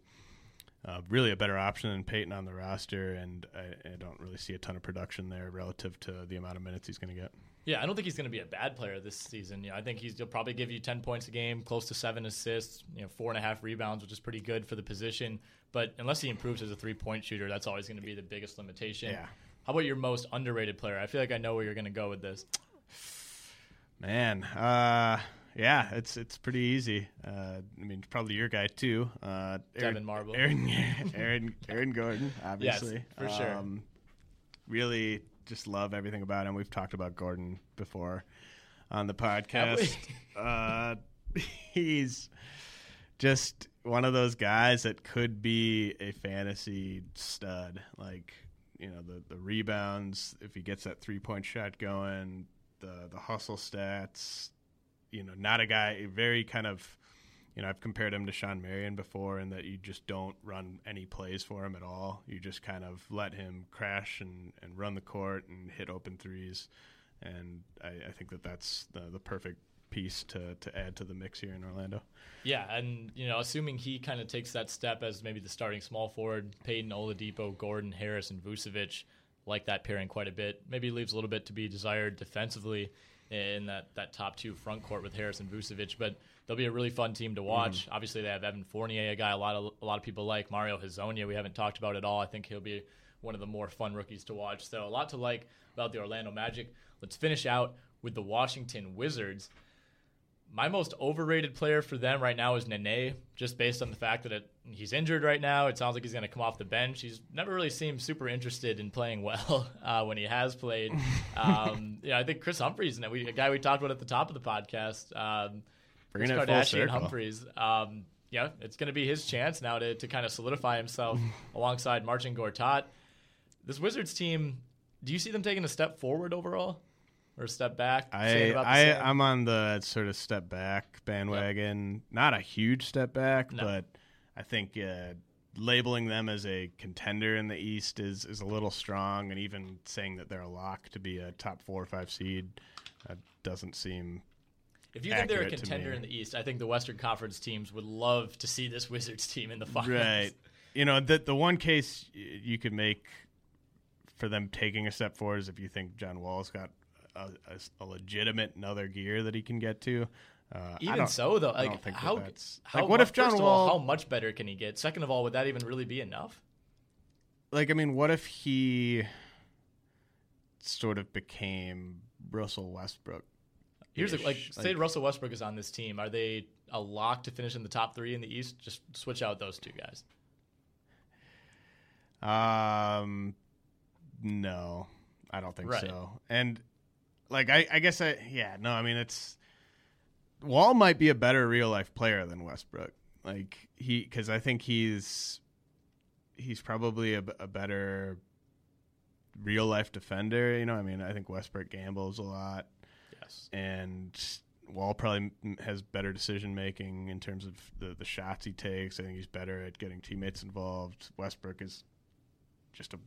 uh, really a better option than Payton on the roster, and I, I don't really see a ton of production there relative to the amount of minutes he's going to get. Yeah, I don't think he's going to be a bad player this season. You know, I think he's, he'll probably give you 10 points a game, close to seven assists, you know, four and a half rebounds, which is pretty good for the position. But unless he improves as a three point shooter, that's always going to be the biggest limitation. Yeah. How about your most underrated player? I feel like I know where you're going to go with this. Man, uh, yeah, it's it's pretty easy. Uh, I mean, probably your guy too. Uh, Devyn Marble. Aaron, Aaron, Aaron Gordon, obviously, for sure. Um, really, just love everything about him. We've talked about Gordon before on the podcast. uh, he's just one of those guys that could be a fantasy stud. Like, you know, the the rebounds, if he gets that three point shot going, the the hustle stats. You know, not a guy very kind of. You know, I've compared him to Shawn Marion before, in that you just don't run any plays for him at all. You just kind of let him crash and, and run the court and hit open threes. And I, I think that that's the, the perfect piece to, to add to the mix here in Orlando. Yeah, and you know, assuming he kind of takes that step as maybe the starting small forward, Payton, Oladipo, Gordon, Harris, and Vucevic like that pairing quite a bit. Maybe leaves a little bit to be desired defensively in that, that top two front court with Harris and Vucevic, but they'll be a really fun team to watch. Obviously, they have Evan Fournier, a guy a lot of a lot of people like. Mario Hezonja, we haven't talked about at all. I think he'll be one of the more fun rookies to watch. So a lot to like about the Orlando Magic. Let's finish out with the Washington Wizards. My most overrated player for them right now is Nene, just based on the fact that it, he's injured right now. It sounds like he's going to come off the bench. He's never really seemed super interested in playing well uh, when he has played. Um, yeah, I think Kris Humphries, and a guy we talked about at the top of the podcast, um, Kris Bringing full Kardashian circle. Humphries. Um, yeah, it's going to be his chance now to, to kind of solidify himself alongside Marcin Gortat. This Wizards team, do you see them taking a step forward overall? Or a step back? I, I I'm on the sort of step back bandwagon. Not a huge step back, No. but I think uh, labeling them as a contender in the East is is a little strong, and even saying that they're a lock to be a top four or five seed uh, doesn't seem. If you think they're a contender in the East, I think the Western Conference teams would love to see this Wizards team in the finals. Right. You know, the the one case you could make for them taking a step forward is if you think John Wall's got a, a, a legitimate another gear that he can get to. Uh, I Even so, though, I like think that how, how like what if John first of Wall? all, how much better can he get? Second of all, would that even really be enough? like, I mean, what if he sort of became Russell Westbrook? Here's a, like, say Russell Westbrook is on this team. Are they a lock to finish in the top three in the East? Just switch out those two guys. Um, no, I don't think Right. so. And like, I, I guess I, yeah, no, I mean, it's Wall might be a better real life player than Westbrook. Like he, because I think he's he's probably a, a better real life defender. You know, I mean, I think Westbrook gambles a lot. Yes. and Wall probably has better decision making in terms of the, the shots he takes. I think he's better at getting teammates involved. Westbrook is just a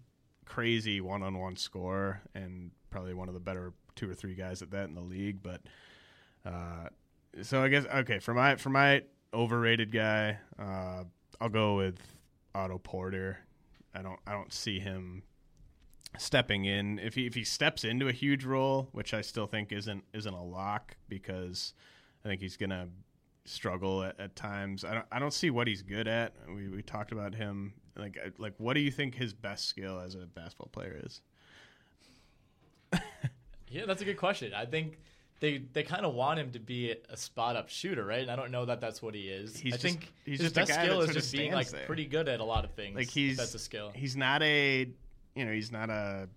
crazy one on one scorer and probably one of the better two or three guys at that in the league. But uh, so I guess okay for my for my overrated guy, uh, I'll go with Otto Porter. I don't I don't see him stepping in if he if he steps into a huge role, which I still think isn't isn't a lock because I think he's gonna struggle at, at times. I don't I don't see what he's good at. We we talked about him. Like like what do you think his best skill as a basketball player is? Yeah, that's a good question. I think they they kind of want him to be a spot up shooter, right? And I don't know that that's what he is. He's I just- think he's his just a best guy skill is just being like there. pretty good at a lot of things. Like he's that's a skill. He's not a you know he's not a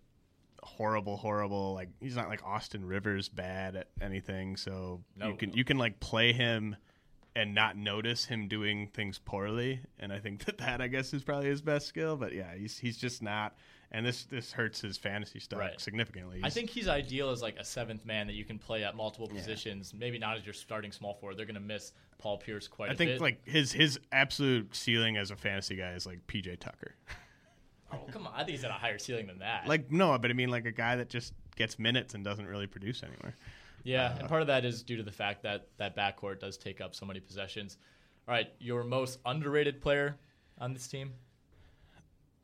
horrible horrible like he's not like Austin Rivers bad at anything. So No. you can you can like play him and not notice him doing things poorly. And I think that that I guess is probably his best skill. But yeah, he's he's just not. And this this hurts his fantasy stock Right. significantly. I think he's ideal as like a seventh man that you can play at multiple positions. Maybe not as your starting small forward. They're going to miss Paul Pierce quite I think bit. like his his absolute ceiling as a fantasy guy is like PJ Tucker. oh come on, I think he's at a higher ceiling than that. Like no, but I mean like a guy that just gets minutes and doesn't really produce anywhere. Yeah, Uh, and part of that is due to the fact that that backcourt does take up so many possessions. All right, your most underrated player on this team?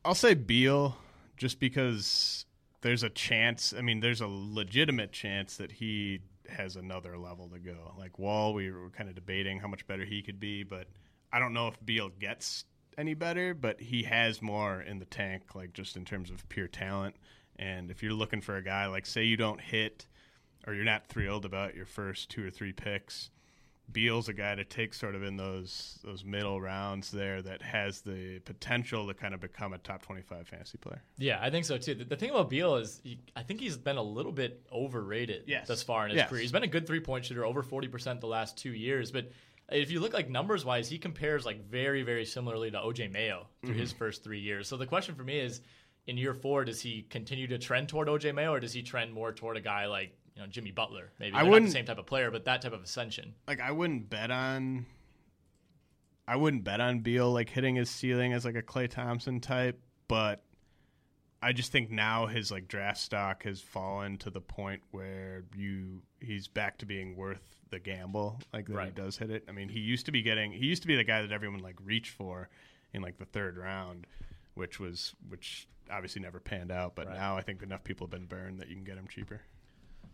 I'll say Beal just because there's a chance. I mean, there's a legitimate chance that he has another level to go. Like Wall, we were kind of debating how much better he could be, but I don't know if Beal gets any better, but he has more in the tank, like just in terms of pure talent. And if you're looking for a guy, like say you don't hit or you're not thrilled about your first two or three picks, Beal's a guy to take sort of in those those middle rounds there that has the potential to kind of become a top 25 fantasy player. Yeah, I think so too. The, the thing about Beal is, he, I think he's been a little bit overrated Yes. thus far in his Yes. career. He's been a good three point shooter, over forty percent the last two years. But if you look like numbers wise, he compares like very, very similarly to OJ Mayo through his Mhm. first three years. So the question for me is, in year four, does he continue to trend toward OJ Mayo, or does he trend more toward a guy like you know Jimmy Butler? Maybe I not the wouldn't- same type of player, but that type of ascension. Like I wouldn't bet on I wouldn't bet on Beal like hitting his ceiling as like a Klay Thompson type, but I just think now his like draft stock has fallen to the point where you he's back to being worth the gamble like that he does hit it. I mean, he used to be getting he used to be the guy that everyone like reached for in like the third round, which was which obviously never panned out, but Right. now I think enough people have been burned that you can get him cheaper.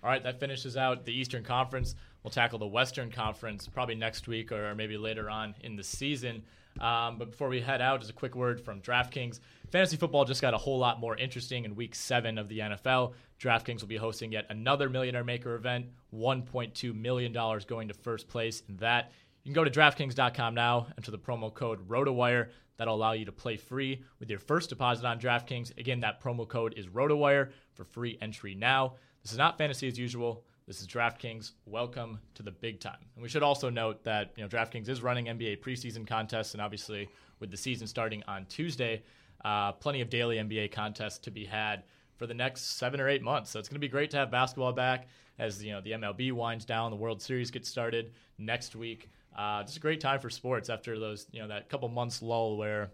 All right, that finishes out the Eastern Conference. We'll tackle the Western Conference probably next week or maybe later on in the season. Um, but before we head out, just a quick word from DraftKings. Fantasy football just got a whole lot more interesting in week seven of the NFL. DraftKings will be hosting yet another Millionaire Maker event, $1.2 million going to first place in that. You can go to DraftKings.com now, enter the promo code ROTOWIRE. That'll allow you to play free with your first deposit on DraftKings. Again, that promo code is ROTOWIRE for free entry now. This is not fantasy as usual. This is DraftKings. Welcome to the big time. And we should also note that you know DraftKings is running NBA preseason contests, and obviously with the season starting on Tuesday, uh, plenty of daily NBA contests to be had for the next seven or eight months. So it's going to be great to have basketball back as you know the MLB winds down, the World Series gets started next week. Uh, just a great time for sports after those you know that couple months lull where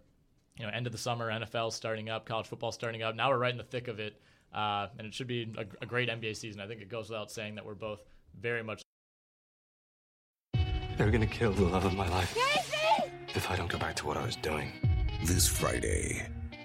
you know end of the summer, NFL starting up, college football starting up. Now we're right in the thick of it. Uh, and it should be a, a great NBA season. I think it goes without saying that we're both very much. They're gonna kill the love of my life if I don't go back to what I was doing. This Friday,